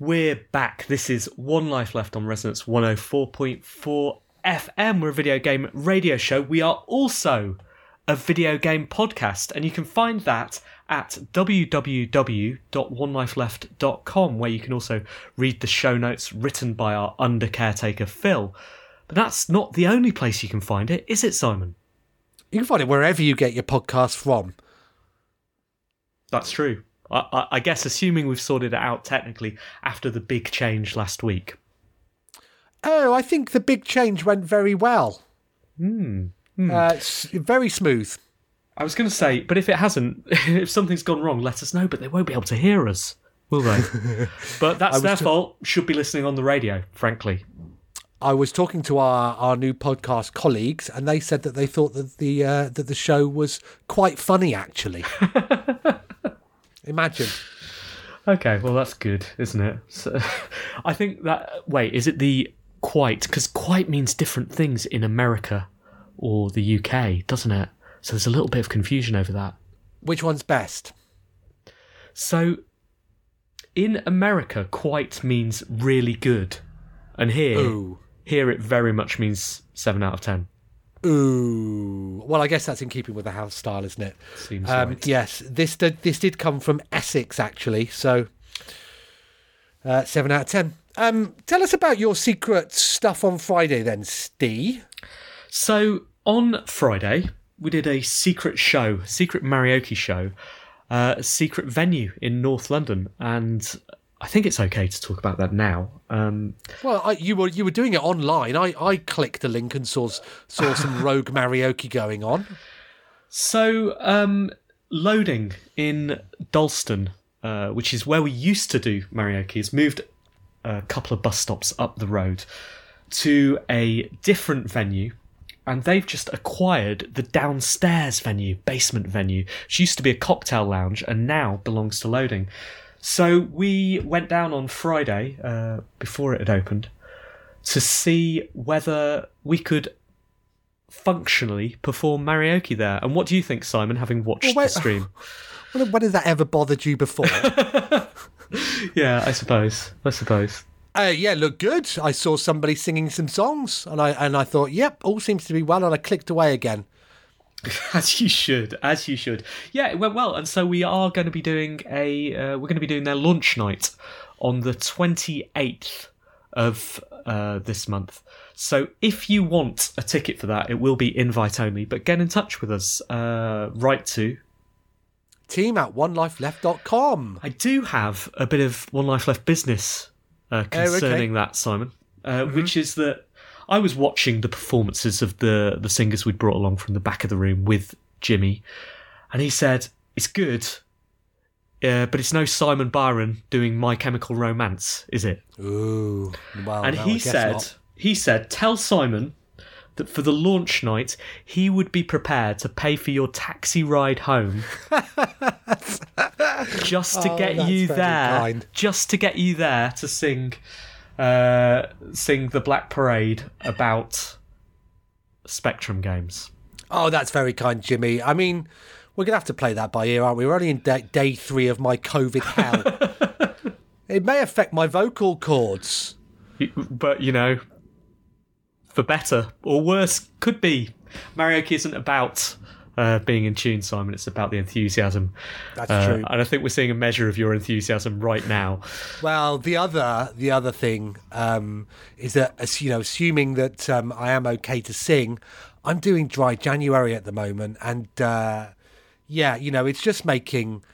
We're back. This is One Life Left on Resonance 104.4 FM. We're a video game radio show. We are also a video game podcast, and you can find that at www.onelifeleft.com, where you can also read the show notes written by our under caretaker Phil. But that's not the only place you can find it, is it, Simon? You can find it wherever you get your podcast from. That's true. I, I, I guess assuming we've sorted it out technically after the big change last week. Oh, I think the big change went very well. Uh, it's very smooth. I was going to say, but if it hasn't, if something's gone wrong, let us know. But they won't be able to hear us, will they? but that's their ju- fault. Should be listening on the radio, frankly. I was talking to our, our new podcast colleagues, and they said that they thought that the uh, that the show was quite funny. Actually, imagine. Okay, well that's good, isn't it? So, I think that. Wait, is it the quite because quite means different things in America or the UK, doesn't it? So there's a little bit of confusion over that. Which one's best? So in America, quite means really good, and here, Ooh. here it very much means seven out of ten. Ooh. Well, I guess that's in keeping with the house style, isn't it? Seems Um, right. Yes, this did, this did come from Essex, actually. So, uh, seven out of ten. Um, tell us about your secret stuff on Friday, then, Steve. So on Friday, we did a secret show, secret karaoke show, uh, a secret venue in North London, and I think it's okay to talk about that now. Um, Well, I, you were you were doing it online. I, I clicked the link and saw saw some rogue karaoke going on. so um, loading in Dalston, uh, which is where we used to do karaoke, has moved a couple of bus stops up the road to a different venue. And they've just acquired the downstairs venue, basement venue, which used to be a cocktail lounge and now belongs to Loading. So we went down on Friday, uh, before it had opened, to see whether we could functionally perform karaoke there. And what do you think, Simon, having watched Well, the stream? When, when has that ever bothered you before? yeah, I suppose. I suppose. Uh, yeah, look good. I saw somebody singing some songs, and I and I thought, yep, all seems to be well, and I clicked away again. As you should, as you should. Yeah, it went well, and so we are going to be doing a. Uh, we're going to be doing their launch night on the twenty eighth of uh, this month. So if you want a ticket for that, it will be invite only. But get in touch with us. Uh, write to. Team at onelifeleft.com. I do have a bit of one life left business uh, Oh, okay. concerning that, Simon, uh, which is that I was watching the performances of the the singers we'd brought along from the back of the room with Jimmy, and he said it's good, uh, but it's no Simon Byron doing My Chemical Romance, is it? Ooh, well, and no, he said not. he said tell Simon that for the launch night he would be prepared to pay for your taxi ride home just to Oh, get you there kind. just to get you there to sing uh sing the black parade about spectrum games Oh, that's very kind, Jimmy. I mean, we're gonna have to play that by ear, aren't we? We're only in day, day three of my COVID hell. it may affect my vocal cords. but you know for better or worse could be karaoke isn't about uh, being in tune, Simon. It's about the enthusiasm. That's Uh, true. And I think we're seeing a measure of your enthusiasm right now. Well, the other the other thing um, is that as you know, assuming that um, I am okay to sing, I'm doing dry January at the moment, and uh, yeah, you know, it's just making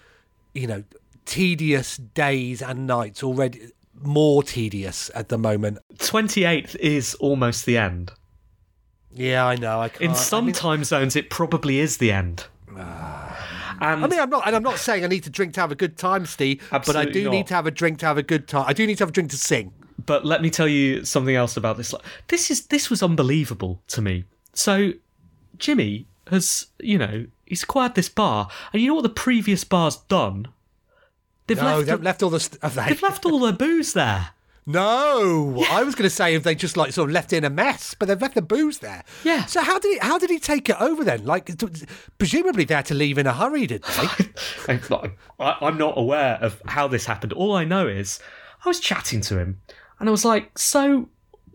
you know tedious days and nights already more tedious at the moment. 28th is almost the end. Yeah, I know. I can't. In I some mean- time zones, it probably is the end. Ah. And I mean, I'm not, and I'm not saying I need to drink to have a good time, Steve. but I do not. need to have a drink to have a good time. I do need to have a drink to sing. but let me tell you something else about this. This is this was unbelievable to me. So Jimmy has, you know, he's acquired this bar, and you know what the previous bar's done? They've No, left. they've left all the. St- they've left all their booze there. No, I was going to say if they just like sort of left in a mess, but they've left the booze there. Yeah. So how did he? How did he take it over then? Like, t- presumably they had to leave in a hurry, did they? I'm not- I- I'm not aware of how this happened. All I know is I was chatting to him, and I was like, "So,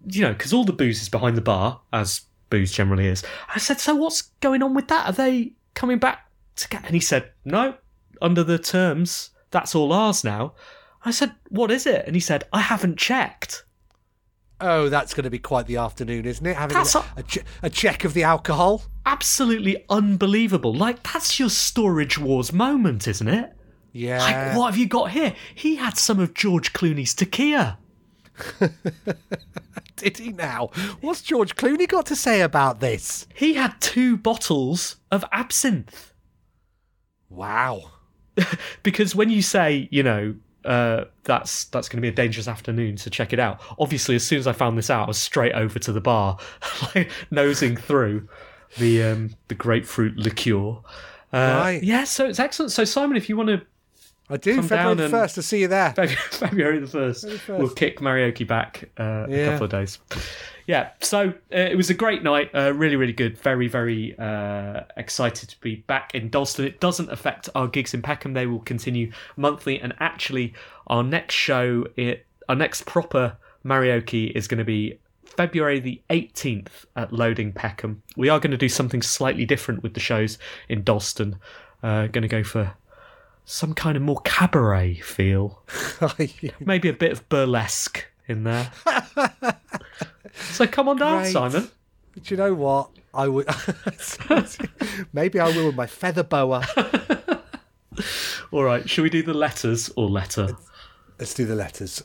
you know, because all the booze is behind the bar, as booze generally is." I said, "So what's going on with that? Are they coming back to get?" And he said, "No, under the terms, that's all ours now." I said, "What is it?" And he said, "I haven't checked." oh, that's going to be quite the afternoon, isn't it? Having a- a, che- a check of the alcohol. Absolutely unbelievable. Like that's your storage wars moment, isn't it? Yeah. Like, what have you got here? He had some of George Clooney's tequila. Did he now? What's George Clooney got to say about this? He had two bottles of absinthe. Wow. Because when you say, you know, uh, that's that's going to be a dangerous afternoon, so check it out. Obviously, as soon as I found this out, I was straight over to the bar, like nosing through the um, the grapefruit liqueur. Uh, Right. Yeah, so it's excellent. So Simon, if you want to I do. Come February down first. to see you there. February, February the first. We'll kick Marioki back uh, a couple of days. Yeah, so uh, it was a great night. Uh, really, really good. Very, very uh, excited to be back in Dalston. It doesn't affect our gigs in Peckham. They will continue monthly. And actually, our next show, it, our next proper Marioki is going to be February the 18th at Loading Peckham. We are going to do something slightly different with the shows in Dalston. Uh, going to go for some kind of more cabaret feel maybe a bit of burlesque in there. so come on down, Great. Simon. Do you know what? I would. Maybe I will with my feather boa. All right, shall we do the letters or letter? Let's do the letters.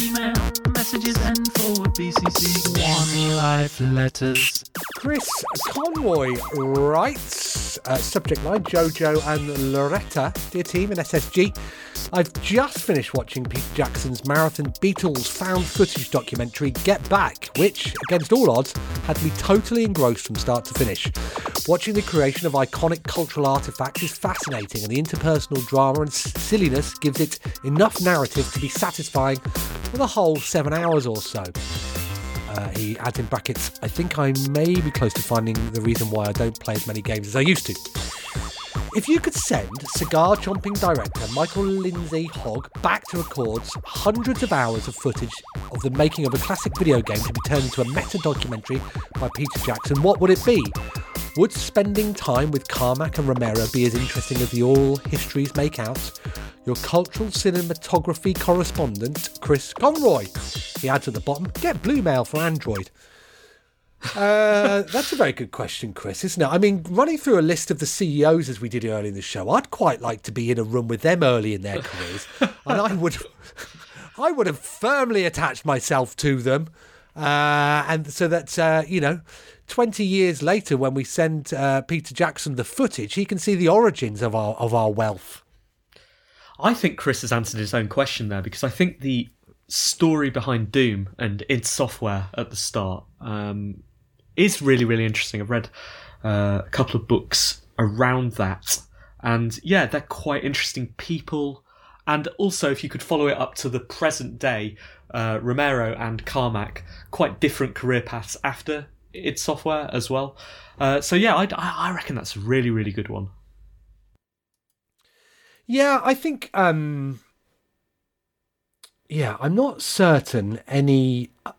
Email, messages, and forward BCC. One life letters. Chris Conroy writes, uh, subject line Jojo and Loretta, dear team in SSG. I've just finished watching Pete Jackson's Marathon Beatles found footage documentary Get Back, which, against all odds, had me totally engrossed from start to finish. Watching the creation of iconic cultural artifacts is fascinating, and the interpersonal drama and silliness gives it enough narrative to be satisfying for the whole seven hours or so. Uh, he adds in brackets, I think I may be close to finding the reason why I don't play as many games as I used to. If you could send cigar chomping director Michael Lindsay Hogg back to records hundreds of hours of footage of the making of a classic video game to be turned into a meta documentary by Peter Jackson, what would it be? Would spending time with Carmack and Romero be as interesting as the all histories make out? Your cultural cinematography correspondent, Chris Conroy. He adds at the bottom, get Blue Mail for Android. Uh, that's a very good question, Chris, isn't it? I mean, running through a list of the CEOs as we did early in the show, I'd quite like to be in a room with them early in their careers, and I would, I would have firmly attached myself to them, uh, and so that uh, you know, twenty years later, when we send uh, Peter Jackson the footage, he can see the origins of our of our wealth. I think Chris has answered his own question there because I think the story behind Doom and id Software at the start um, is really, really interesting. I've read uh, a couple of books around that, and yeah, they're quite interesting people. And also, if you could follow it up to the present day, uh, Romero and Carmack, quite different career paths after id Software as well. Uh, so yeah, I, I I reckon that's a really, really good one. Yeah, I think. um Yeah, I'm not certain any. Uh,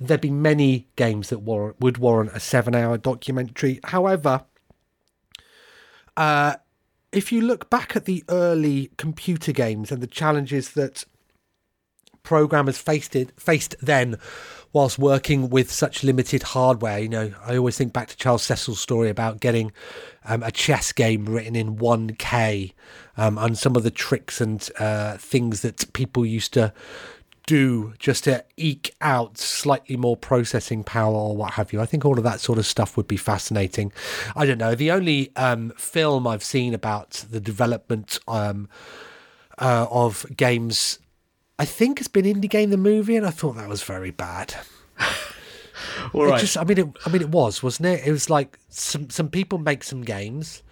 there'd be many games that warrant, would warrant a seven-hour documentary. However, uh, if you look back at the early computer games and the challenges that programmers faced it faced then whilst working with such limited hardware you know i always think back to charles cecil's story about getting um, a chess game written in 1k um, and some of the tricks and uh, things that people used to do just to eke out slightly more processing power or what have you. I think all of that sort of stuff would be fascinating. I don't know. The only um, film I've seen about the development um, uh, of games, I think, has been Indie Game the movie, and I thought that was very bad. All It right. just, I mean, it, I mean, it was, wasn't it? It was like some some people make some games,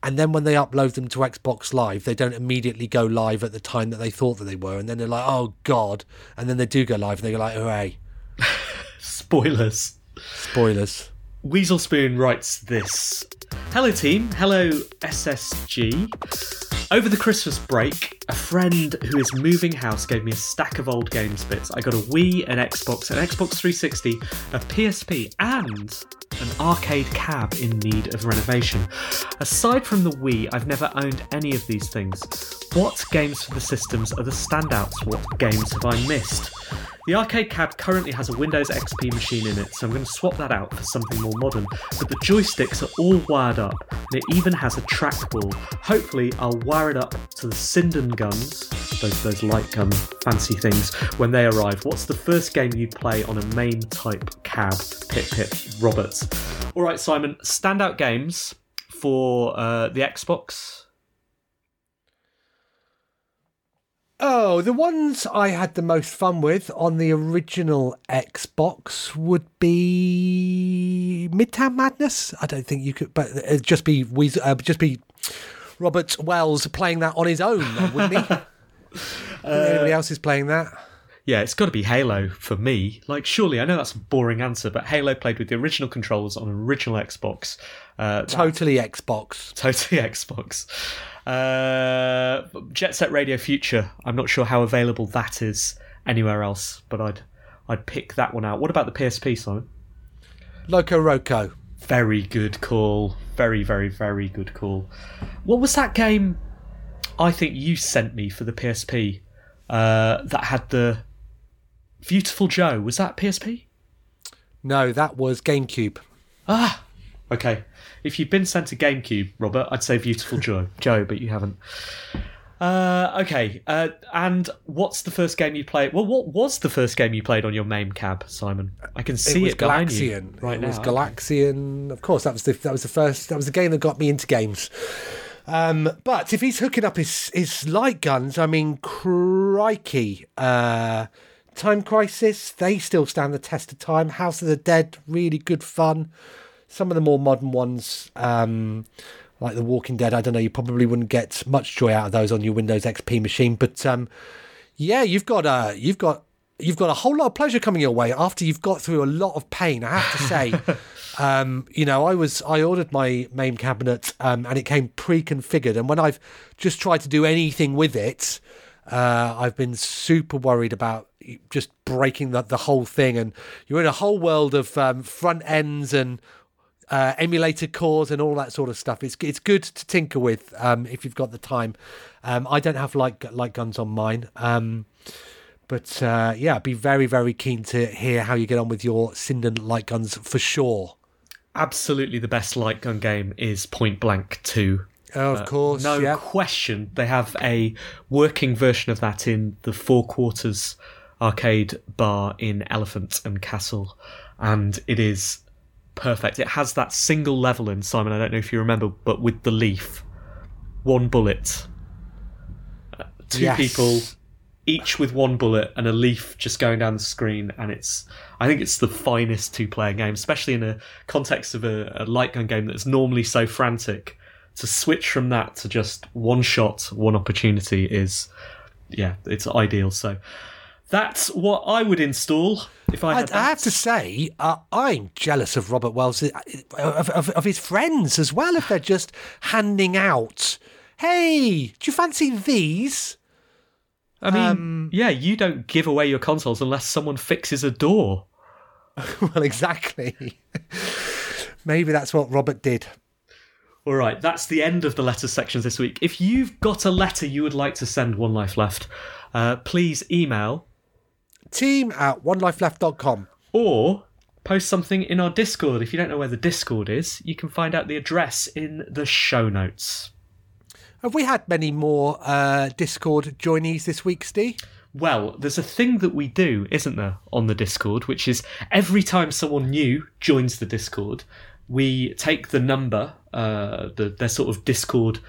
and then when they upload them to Xbox Live, they don't immediately go live at the time that they thought that they were, and then they're like, oh god, and then they do go live, and they go like, hooray! Spoilers. Spoilers. Weasel Spoon writes this Hello, team. Hello, SSG. Over the Christmas break, a friend who is moving house gave me a stack of old games bits. I got a Wii, an Xbox, an Xbox 360, a PSP, and an arcade cab in need of renovation. Aside from the Wii, I've never owned any of these things. What games for the systems are the standouts? What games have I missed? The arcade cab currently has a Windows XP machine in it, so I'm going to swap that out for something more modern. But the joysticks are all wired up, and it even has a trackball. Hopefully, I'll wire it up to the Sinden guns, those those light gun fancy things, when they arrive. What's the first game you'd play on a MAME type cab? Pip pip Roberts. All right, Simon. Standout games for uh, the Xbox. Oh, the ones I had the most fun with on the original Xbox would be Midtown Madness. I don't think you could, but it'd just be Weas- uh, just be Robert Wells playing that on his own, wouldn't he? Anybody else is playing that? Yeah, it's got to be Halo for me. Like, surely I know that's a boring answer, but Halo played with the original controllers on original Xbox. Uh, Totally Xbox. totally Xbox. Uh, Jet Set Radio Future. I'm not sure how available that is anywhere else, but I'd I'd pick that one out. What about the PSP, Simon? Loco Roco. Very good call. Very, very, very good call. What was that game? I think you sent me for the PSP. Uh, that had the Beautiful Joe. Was that PSP? No, that was GameCube. Ah, okay. If you've been sent a GameCube, Robert, I'd say Beautiful Joe, Joe, but you haven't. Uh, okay. Uh, and what's the first game you played? Well, what was the first game you played on your MAME cab, Simon? I can see it was it, Galaxian. right it now. was Galaxian. Of course, that was the that was the first that was the game that got me into games. Um, but if he's hooking up his his light guns, I mean, crikey! Uh, time Crisis, they still stand the test of time. House of the Dead, really good fun. Some of the more modern ones, um, like The Walking Dead, I don't know. You probably wouldn't get much joy out of those on your Windows XP machine, but um, yeah, you've got a you've got you've got a whole lot of pleasure coming your way after you've got through a lot of pain. I have to say, um, you know, I was I ordered my MAME cabinet um, and it came pre-configured, and when I've just tried to do anything with it, uh, I've been super worried about just breaking the, the whole thing, and you're in a whole world of um, front ends and uh, emulator cores and all that sort of stuff. It's it's good to tinker with um, if you've got the time. Um, I don't have light light guns on mine, um, but uh, yeah, I'd be very very keen to hear how you get on with your Sinden light guns for sure. Absolutely, the best light gun game is Point Blank Two. Oh, of course, no yeah. question. They have a working version of that in the Four Quarters arcade bar in Elephant and Castle, and it is perfect. It has that single level in Simon. I don't know if you remember, but with the leaf, one bullet, Uh, two Yes. people, each with one bullet and a leaf just going down the screen, and it's. I think it's the finest two-player game, especially in a context of a, a light gun game that's normally so frantic. To switch from that to just one shot, one opportunity is, yeah, it's ideal. So. That's what I would install if I I, had I have to say, uh, I'm jealous of Robert Wells, uh, of, of, of his friends as well, if they're just handing out, hey, do you fancy these? I mean, Um, yeah, you don't give away your consoles unless someone fixes a door. well, exactly. Maybe that's what Robert did. All right, that's the end of the letter sections this week. If you've got a letter you would like to send One Life Left, uh, please email Team at onelifeleft.com. or post something in our Discord. If you don't know where the Discord is, you can find out the address in the show notes. Have we had many more uh, Discord joinees this week, Steve? Well, there's a thing that we do, isn't there, on the Discord, which is every time someone new joins the Discord, we take the number, uh, the their sort of Discord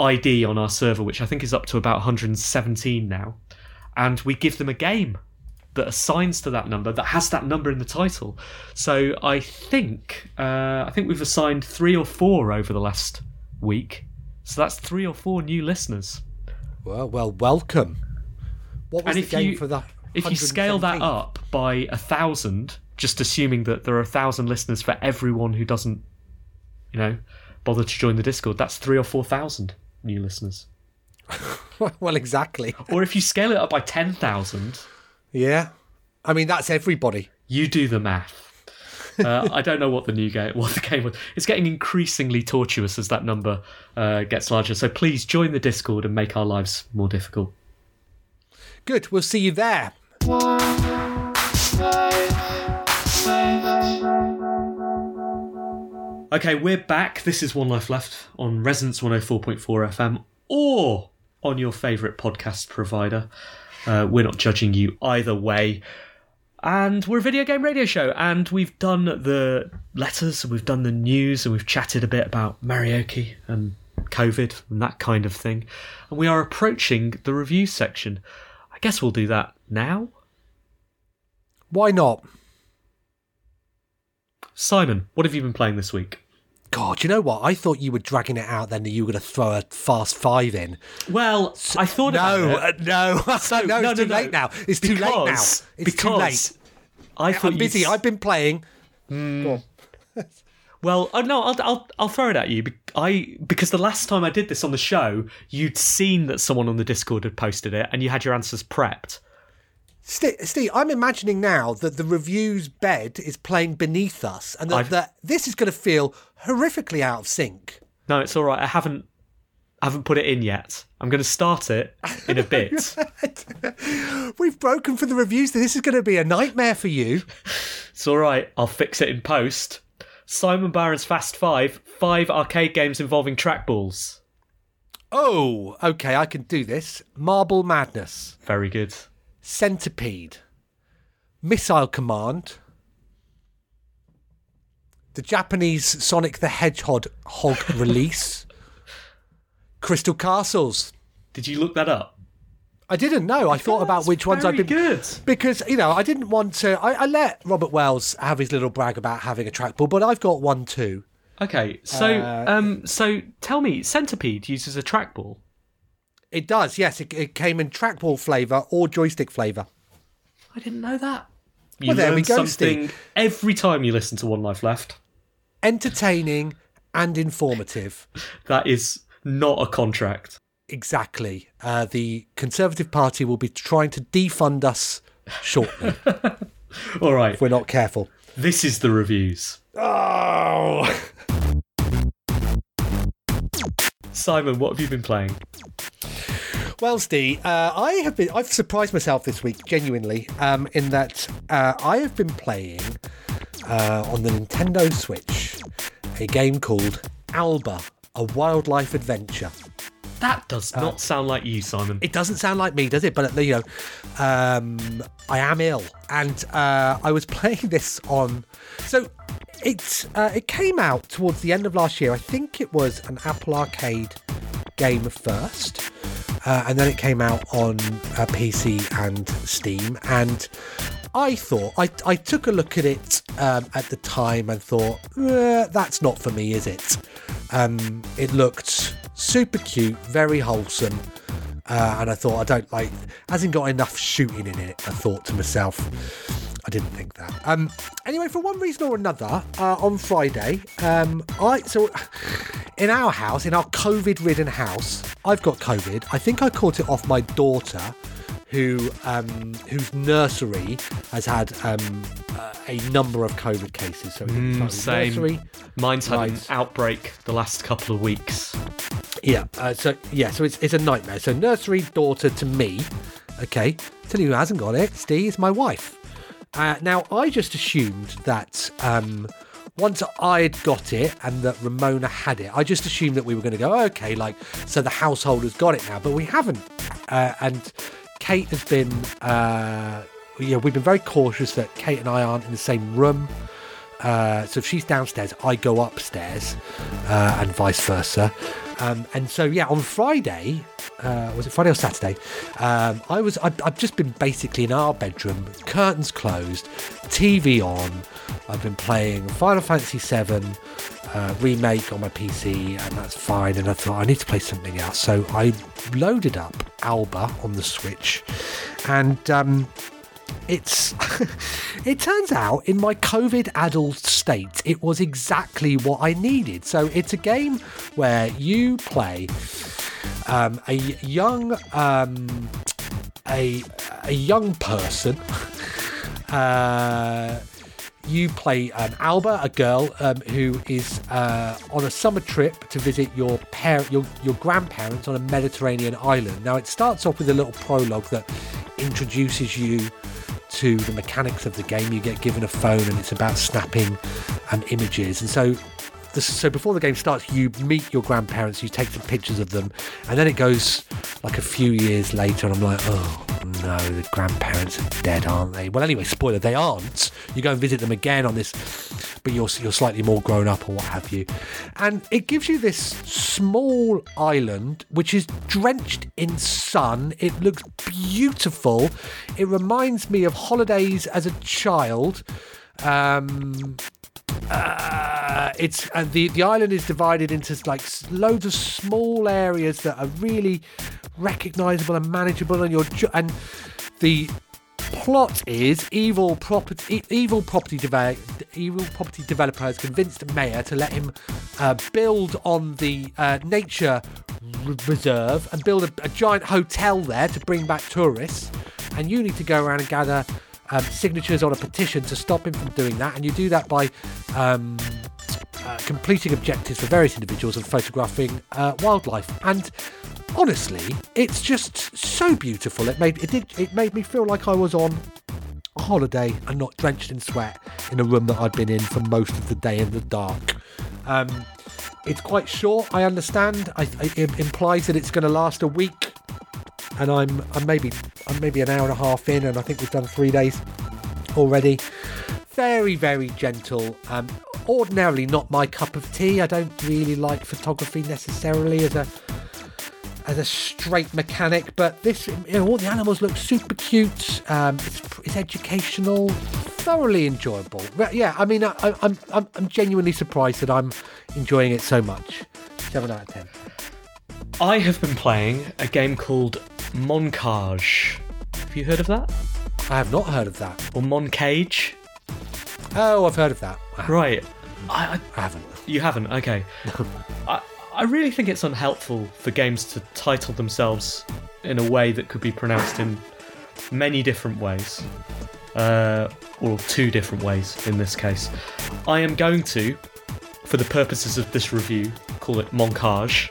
ID on our server, which I think is up to about 117 now, and we give them a game that assigns to that number that has that number in the title. So I think uh, I think we've assigned three or four over the last week. So that's three or four new listeners. Well, well, welcome. What was And the game you- for the If you scale that up by a thousand, just assuming that there are a thousand listeners for everyone who doesn't, you know, bother to join the Discord, that's three or four thousand new listeners. well, exactly. Or if you scale it up by ten thousand, Yeah. I mean, that's everybody. you do the math. Uh, I don't know what the new game, what the game was. It's getting increasingly tortuous as that number uh, gets larger. So please join the Discord and make our lives more difficult. Good. We'll see you there. Okay, we're back. This is One Life Left on Resonance 104.4 FM or on your favourite podcast provider. Uh, we're not judging you either way. And we're a video game radio show, and we've done the letters, and we've done the news, and we've chatted a bit about Marioki and COVID and that kind of thing. And we are approaching the review section. I guess we'll do that now. Why not? Simon, what have you been playing this week? God, you know what? I thought you were dragging it out then that you were going to throw a fast five in. Well, I thought no, about it. uh, no, So, no, it's too late now. It's too late now. Because- It's too late. I thought I'm busy. you'd- I've been playing. Well, oh, no, I'll, I'll I'll throw it at you. I because the last time I did this on the show, you'd seen that someone on the Discord had posted it, and you had your answers prepped. Steve, Steve, I'm imagining now that the reviews bed is playing beneath us, and that, that this is going to feel horrifically out of sync. No, it's all right. I haven't I haven't put it in yet. I'm going to start it in a bit. We've broken for the reviews. This is going to be a nightmare for you. it's all right. I'll fix it in post. Simon Byron's Fast Five: Five arcade games involving trackballs. Oh, okay, I can do this. Marble Madness, Very good. Centipede, Missile Command, the Japanese Sonic the Hedgehog hog release, Crystal Castles. Did you look that up? I didn't know. I thought about which ones I've been good. because you know I didn't want to. I, I let Robert Wells have his little brag about having a trackball, but I've got one too. Okay, so Uh, um, so tell me, Centipede uses a trackball. It does, yes. It, it came in trackball flavour or joystick flavour. I didn't know that. You Well, there we go, something Steve. every time you listen to One Life Left. Entertaining and informative. That is not a contract. Exactly. Uh, the Conservative Party will be trying to defund us shortly All right, if we're not careful. this is the reviews. Oh. Simon, what have you been playing? Well, Steve, uh, I have been. I've surprised myself this week, genuinely, um, in that uh, I have been playing uh, on the Nintendo Switch a game called Alba: A Wildlife Adventure. That does not sound like you, Simon. It doesn't sound like me, does it? But you know, um, I am ill, and uh, I was playing this on. So it's uh, it came out towards the end of last year. I think it was an Apple Arcade game first, uh, and then it came out on uh, PC and Steam. And I thought I I took a look at it um, at the time and thought "Uh, that's not for me, is it? Um, it looked super cute, very wholesome. Uh, and I thought I don't like hasn't got enough shooting in it. I thought to myself, I didn't think that. Um, anyway, for one reason or another, uh, on Friday, um, I so in our house, in our COVID-ridden house, I've got COVID. I think I caught it off my daughter, who um, whose nursery has had um, uh, a number of COVID cases. So it didn't start with same. nursery. Mine's had an outbreak the last couple of weeks. Yeah. Uh, so yeah. So it's it's a nightmare. So nursery daughter to me. Okay. Tell you who hasn't got it. Steve is my wife. Uh, now I just assumed that um, once I'd got it and that Ramona had it, I just assumed that we were going to go okay, like so the household has got it now, but we haven't. Uh, and Kate has been. Uh, yeah, we've been very cautious that Kate and I aren't in the same room. Uh, so if she's downstairs, I go upstairs, uh, and vice versa. Um, and so yeah, on Friday, uh, was it Friday or Saturday? Um, I was I've, I've just been basically in our bedroom, curtains closed, TV on. I've been playing Final Fantasy VII uh, remake on my PC, and that's fine. And I thought I need to play something else, so I loaded up Alba on the Switch, and um, it's it turns out in my covid adult state it was exactly what i needed so it's a game where you play um, a young um, a, a young person uh, you play um, Alba, a girl um, who is uh, on a summer trip to visit your parent, your your grandparents on a Mediterranean island. Now it starts off with a little prologue that introduces you to the mechanics of the game. You get given a phone, and it's about snapping um, images. And so, so before the game starts, you meet your grandparents. You take some pictures of them, and then it goes like a few years later, and I'm like, oh no, the grandparents are dead, aren't they? Well, anyway, spoiler, they aren't. You go and visit them again on this but you're you're slightly more grown up or what have you. And it gives you this small island which is drenched in sun. It looks beautiful. It reminds me of holidays as a child. Um, uh, it's and the the island is divided into like loads of small areas that are really recognizable and manageable, and your and the plot is evil property evil property develop, evil property developer has convinced mayor to let him uh, build on the uh, nature reserve and build a, a giant hotel there to bring back tourists. And you need to go around and gather um, signatures on a petition to stop him from doing that and you do that by um, uh, completing objectives for various individuals and photographing uh, wildlife. And honestly, it's just so beautiful. It made it did it made me feel like I was on a holiday and not drenched in sweat in a room that I'd been in for most of the day in the dark. Um, it's quite short. I understand. I, it implies that it's going to last a week, and I'm I'm maybe I'm maybe an hour and a half in, and I think we've done three days already. Very, very gentle. Um, ordinarily not my cup of tea. I don't really like photography necessarily as a as a straight mechanic, but this, you know, all the animals look super cute. Um, it's, it's educational, thoroughly enjoyable. But yeah, I mean, I, I, I'm, I'm I'm genuinely surprised that I'm enjoying it so much. Seven out of ten. I have been playing a game called Moncage. Have you heard of that? I have not heard of that. Or Moncage? Oh, I've heard of that. I, Right. I, I, I haven't. you haven't? Okay. I, I really think it's unhelpful for games to title themselves in a way that could be pronounced in many different ways. Uh, or two different ways in this case. I am going to, for the purposes of this review, call it Moncage.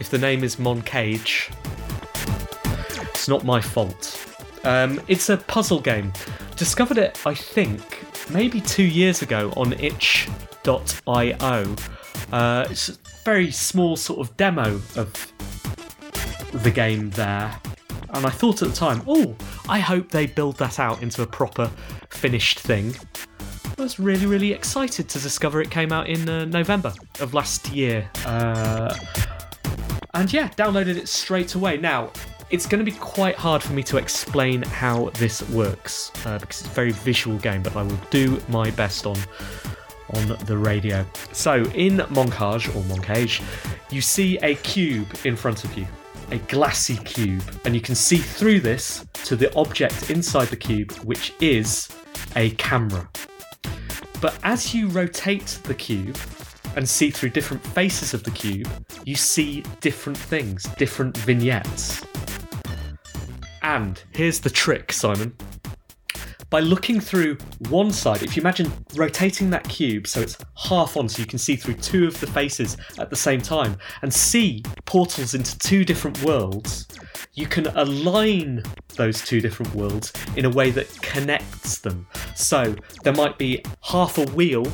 If the name is Moncage, it's not my fault. Um, it's a puzzle game. Discovered it, I think, maybe two years ago on itch.io. Uh, it's a very small sort of demo of the game there. And I thought at the time, oh, I hope they build that out into a proper finished thing. I was really, really excited to discover it came out in uh, November of last year. Uh, and yeah, downloaded it straight away. Now, it's going to be quite hard for me to explain how this works uh, because it's a very visual game, but I will do my best on on the radio. So, in Moncage or Moncage, you see a cube in front of you, a glassy cube, and you can see through this to the object inside the cube, which is a camera. But as you rotate the cube and see through different faces of the cube, you see different things, different vignettes. And here's the trick, Simon. By looking through one side, if you imagine rotating that cube so it's half on so you can see through two of the faces at the same time and see portals into two different worlds, you can align those two different worlds in a way that connects them. So there might be half a wheel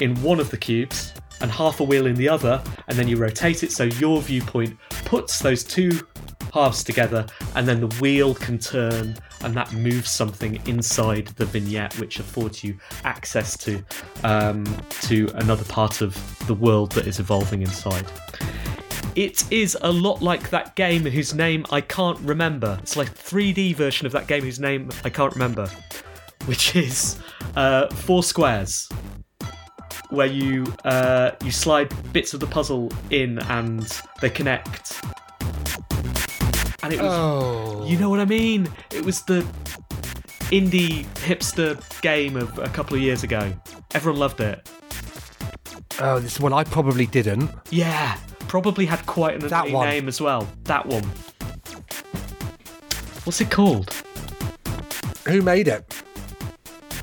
in one of the cubes and half a wheel in the other, and then you rotate it so your viewpoint puts those two halves together, and then the wheel can turn, and that moves something inside the vignette, which affords you access to um, to another part of the world that is evolving inside. It is a lot like that game whose name I can't remember. It's like a 3D version of that game whose name I can't remember, which is uh, Four Squares where you uh, you slide bits of the puzzle in and they connect. And it was, Oh. you know what I mean? It was the indie hipster game of a couple of years ago. Everyone loved it. Oh, this one I probably didn't. Yeah, probably had quite an That one. name as well. That one. What's it called? Who made it?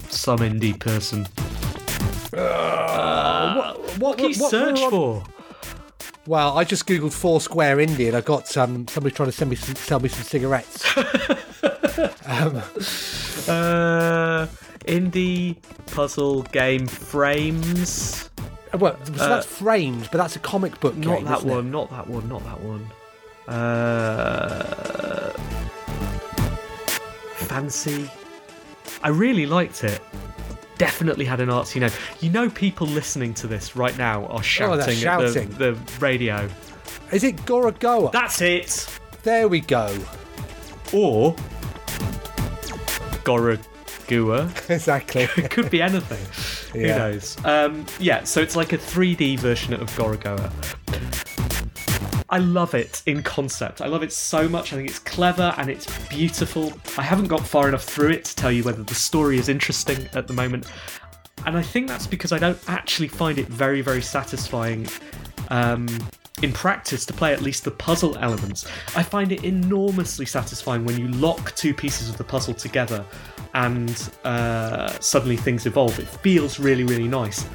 Some indie person. Uh, what, What can you what- search what- for? Well, I just googled Foursquare Indie and I got um, somebody trying to send me some, sell me some cigarettes. um, Uh, indie puzzle game frames. well, so that's Frames, but that's a comic book Not game, that isn't it? one. Not that one. Not that one. Uh, fancy. I really liked it. Definitely had an artsy name. You know, people listening to this right now are shouting, Oh, they're at shouting. the, the radio. Is it Gorogoa? That's it. there we go. Or Goragua. Exactly. It could be anything. Who knows? Um, yeah, so it's like a 3D version of Gorogoa. I love it in concept. I love it so much. I think it's clever and it's beautiful. I haven't got far enough through it to tell you whether the story is interesting at the moment. And I think that's because I don't actually find it very, very satisfying um, in practice to play at least the puzzle elements. I find it enormously satisfying when you lock two pieces of the puzzle together and uh, suddenly things evolve. It feels really, really nice.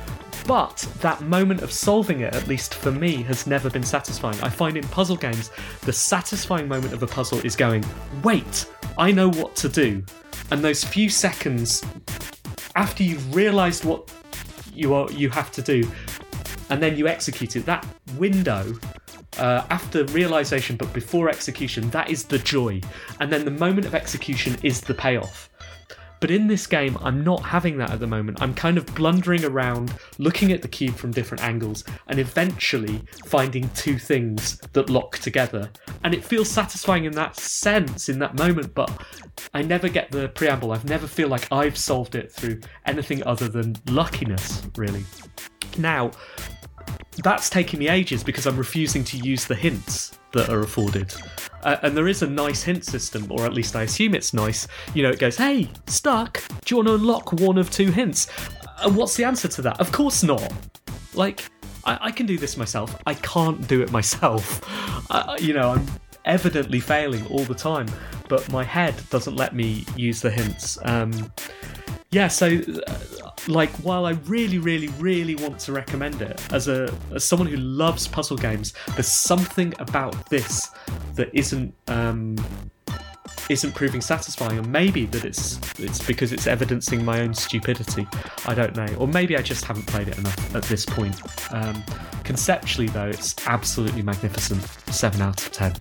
But that moment of solving it, at least for me, has never been satisfying. I find in puzzle games, the satisfying moment of a puzzle is going, wait, I know what to do. And those few seconds after you've realised what you are you have to do, and then you execute it, that window uh, after realization but before execution, that is the joy. And then the moment of execution is the payoff. But in this game, I'm not having that at the moment. I'm kind of blundering around, looking at the cube from different angles, and eventually finding two things that lock together. And it feels satisfying in that sense, in that moment, but I never get the preamble. I've never feel like I've solved it through anything other than luckiness, really. Now, that's taking me ages because I'm refusing to use the hints that are afforded. Uh, and there is a nice hint system, or at least I assume it's nice. You know, it goes, hey, stuck, do you want to unlock one of two hints? And what's the answer to that? Of course not. Like, I, I can do this myself. I can't do it myself. Uh, you know, I'm evidently failing all the time, but my head doesn't let me use the hints. Um, yeah, so uh, like while I really, really, really want to recommend it as a as someone who loves puzzle games, there's something about this that isn't um, isn't proving satisfying, and maybe that it's it's because it's evidencing my own stupidity. I don't know, or maybe I just haven't played it enough at this point. Um, conceptually, though, it's absolutely magnificent. Seven out of ten.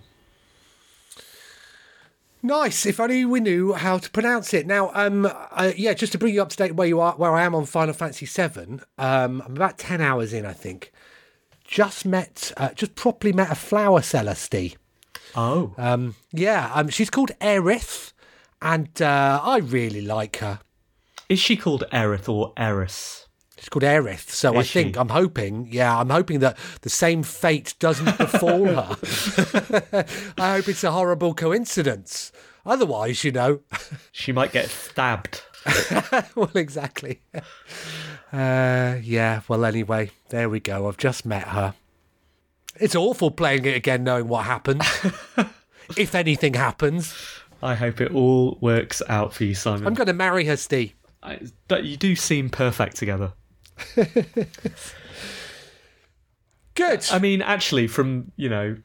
Nice. If only we knew how to pronounce it. Now, um, uh, yeah, just to bring you up to date where you are, where I am on Final Fantasy VII. Um, I'm about ten hours in, I think. Just met, uh, just properly met a flower seller, Steve. Oh, Um, yeah, um, she's called Aerith, and uh, I really like her. is she called Aerith or Aeris? She's called Aerith, so I Is she? think I'm hoping, yeah, I'm hoping that the same fate doesn't befall her. I hope it's a horrible coincidence. Otherwise, you know, She might get stabbed. well, exactly. Uh, yeah, well, anyway, there we go. I've just met her. It's awful playing it again, knowing what happens. if anything happens, I hope it all works out for you, Simon. I'm going to marry her, Steve. I, but you do seem perfect together. Good. I mean, actually, from you know,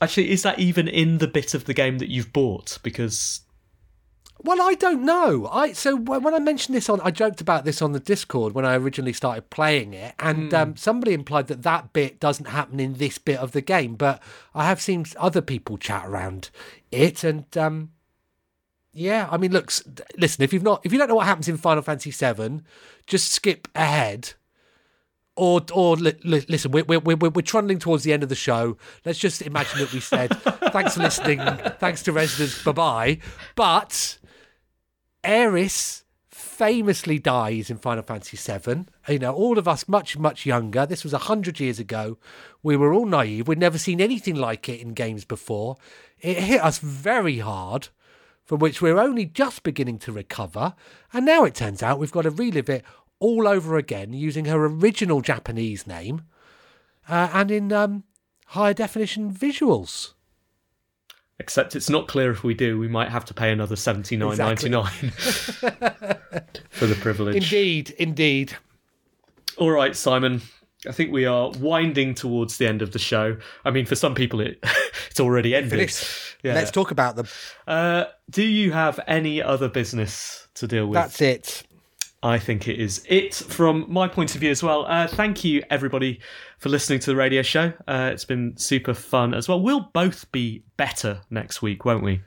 actually, is that even in the bit of the game that you've bought? Because Well, I don't know. I so when I mentioned this on, I joked about this on the Discord when I originally started playing it, and um, somebody implied that that bit doesn't happen in this bit of the game. But I have seen other people chat around it, and um, yeah, I mean, look, s- listen, if you've not, if you don't know what happens in Final Fantasy VII, just skip ahead. Or, or li- li- listen, we're, we're, we're, we're trundling towards the end of the show. Let's just imagine that we said, thanks for listening, thanks to residents, bye bye. But Aeris famously dies in Final Fantasy VII. You know, all of us much, much younger. This was a hundred years ago. We were all naive. We'd never seen anything like it in games before. It hit us very hard, from which we're only just beginning to recover. And now it turns out we've got to relive it all over again using her original Japanese name uh, and in um, higher definition visuals. except it's not clear if we do, we might have to pay another seventy nine ninety nine for the privilege. Indeed, indeed. All right, Simon. I think we are winding towards the end of the show. I mean, for some people, it it's already ended. Finished. Yeah. Let's talk about them. Uh, do you have any other business to deal with? That's it. I think it is it from my point of view as well. Uh, thank you, everybody, for listening to the radio show. Uh, it's been super fun as well. We'll both be better next week, won't we?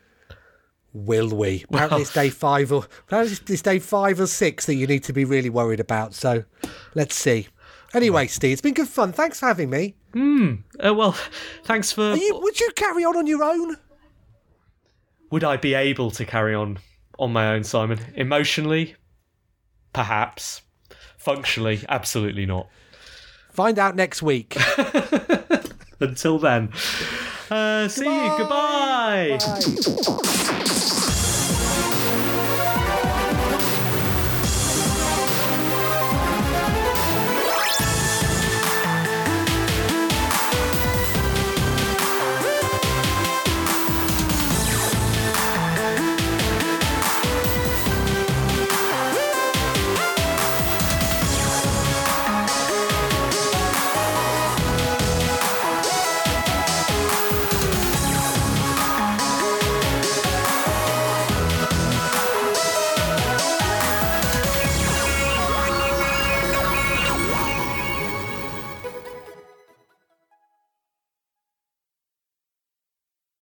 Will we? Apparently, it's day five or apparently it's day five or six that you need to be really worried about. So, let's see. Anyway, Steve, it's been good fun. Thanks for having me. Uh, well, thanks for. You, would you carry on on your own? Would I be able to carry on on my own, Simon? Emotionally, perhaps. Functionally, absolutely not. Find out next week. Until then, uh, see you. Goodbye. Goodbye. Bye.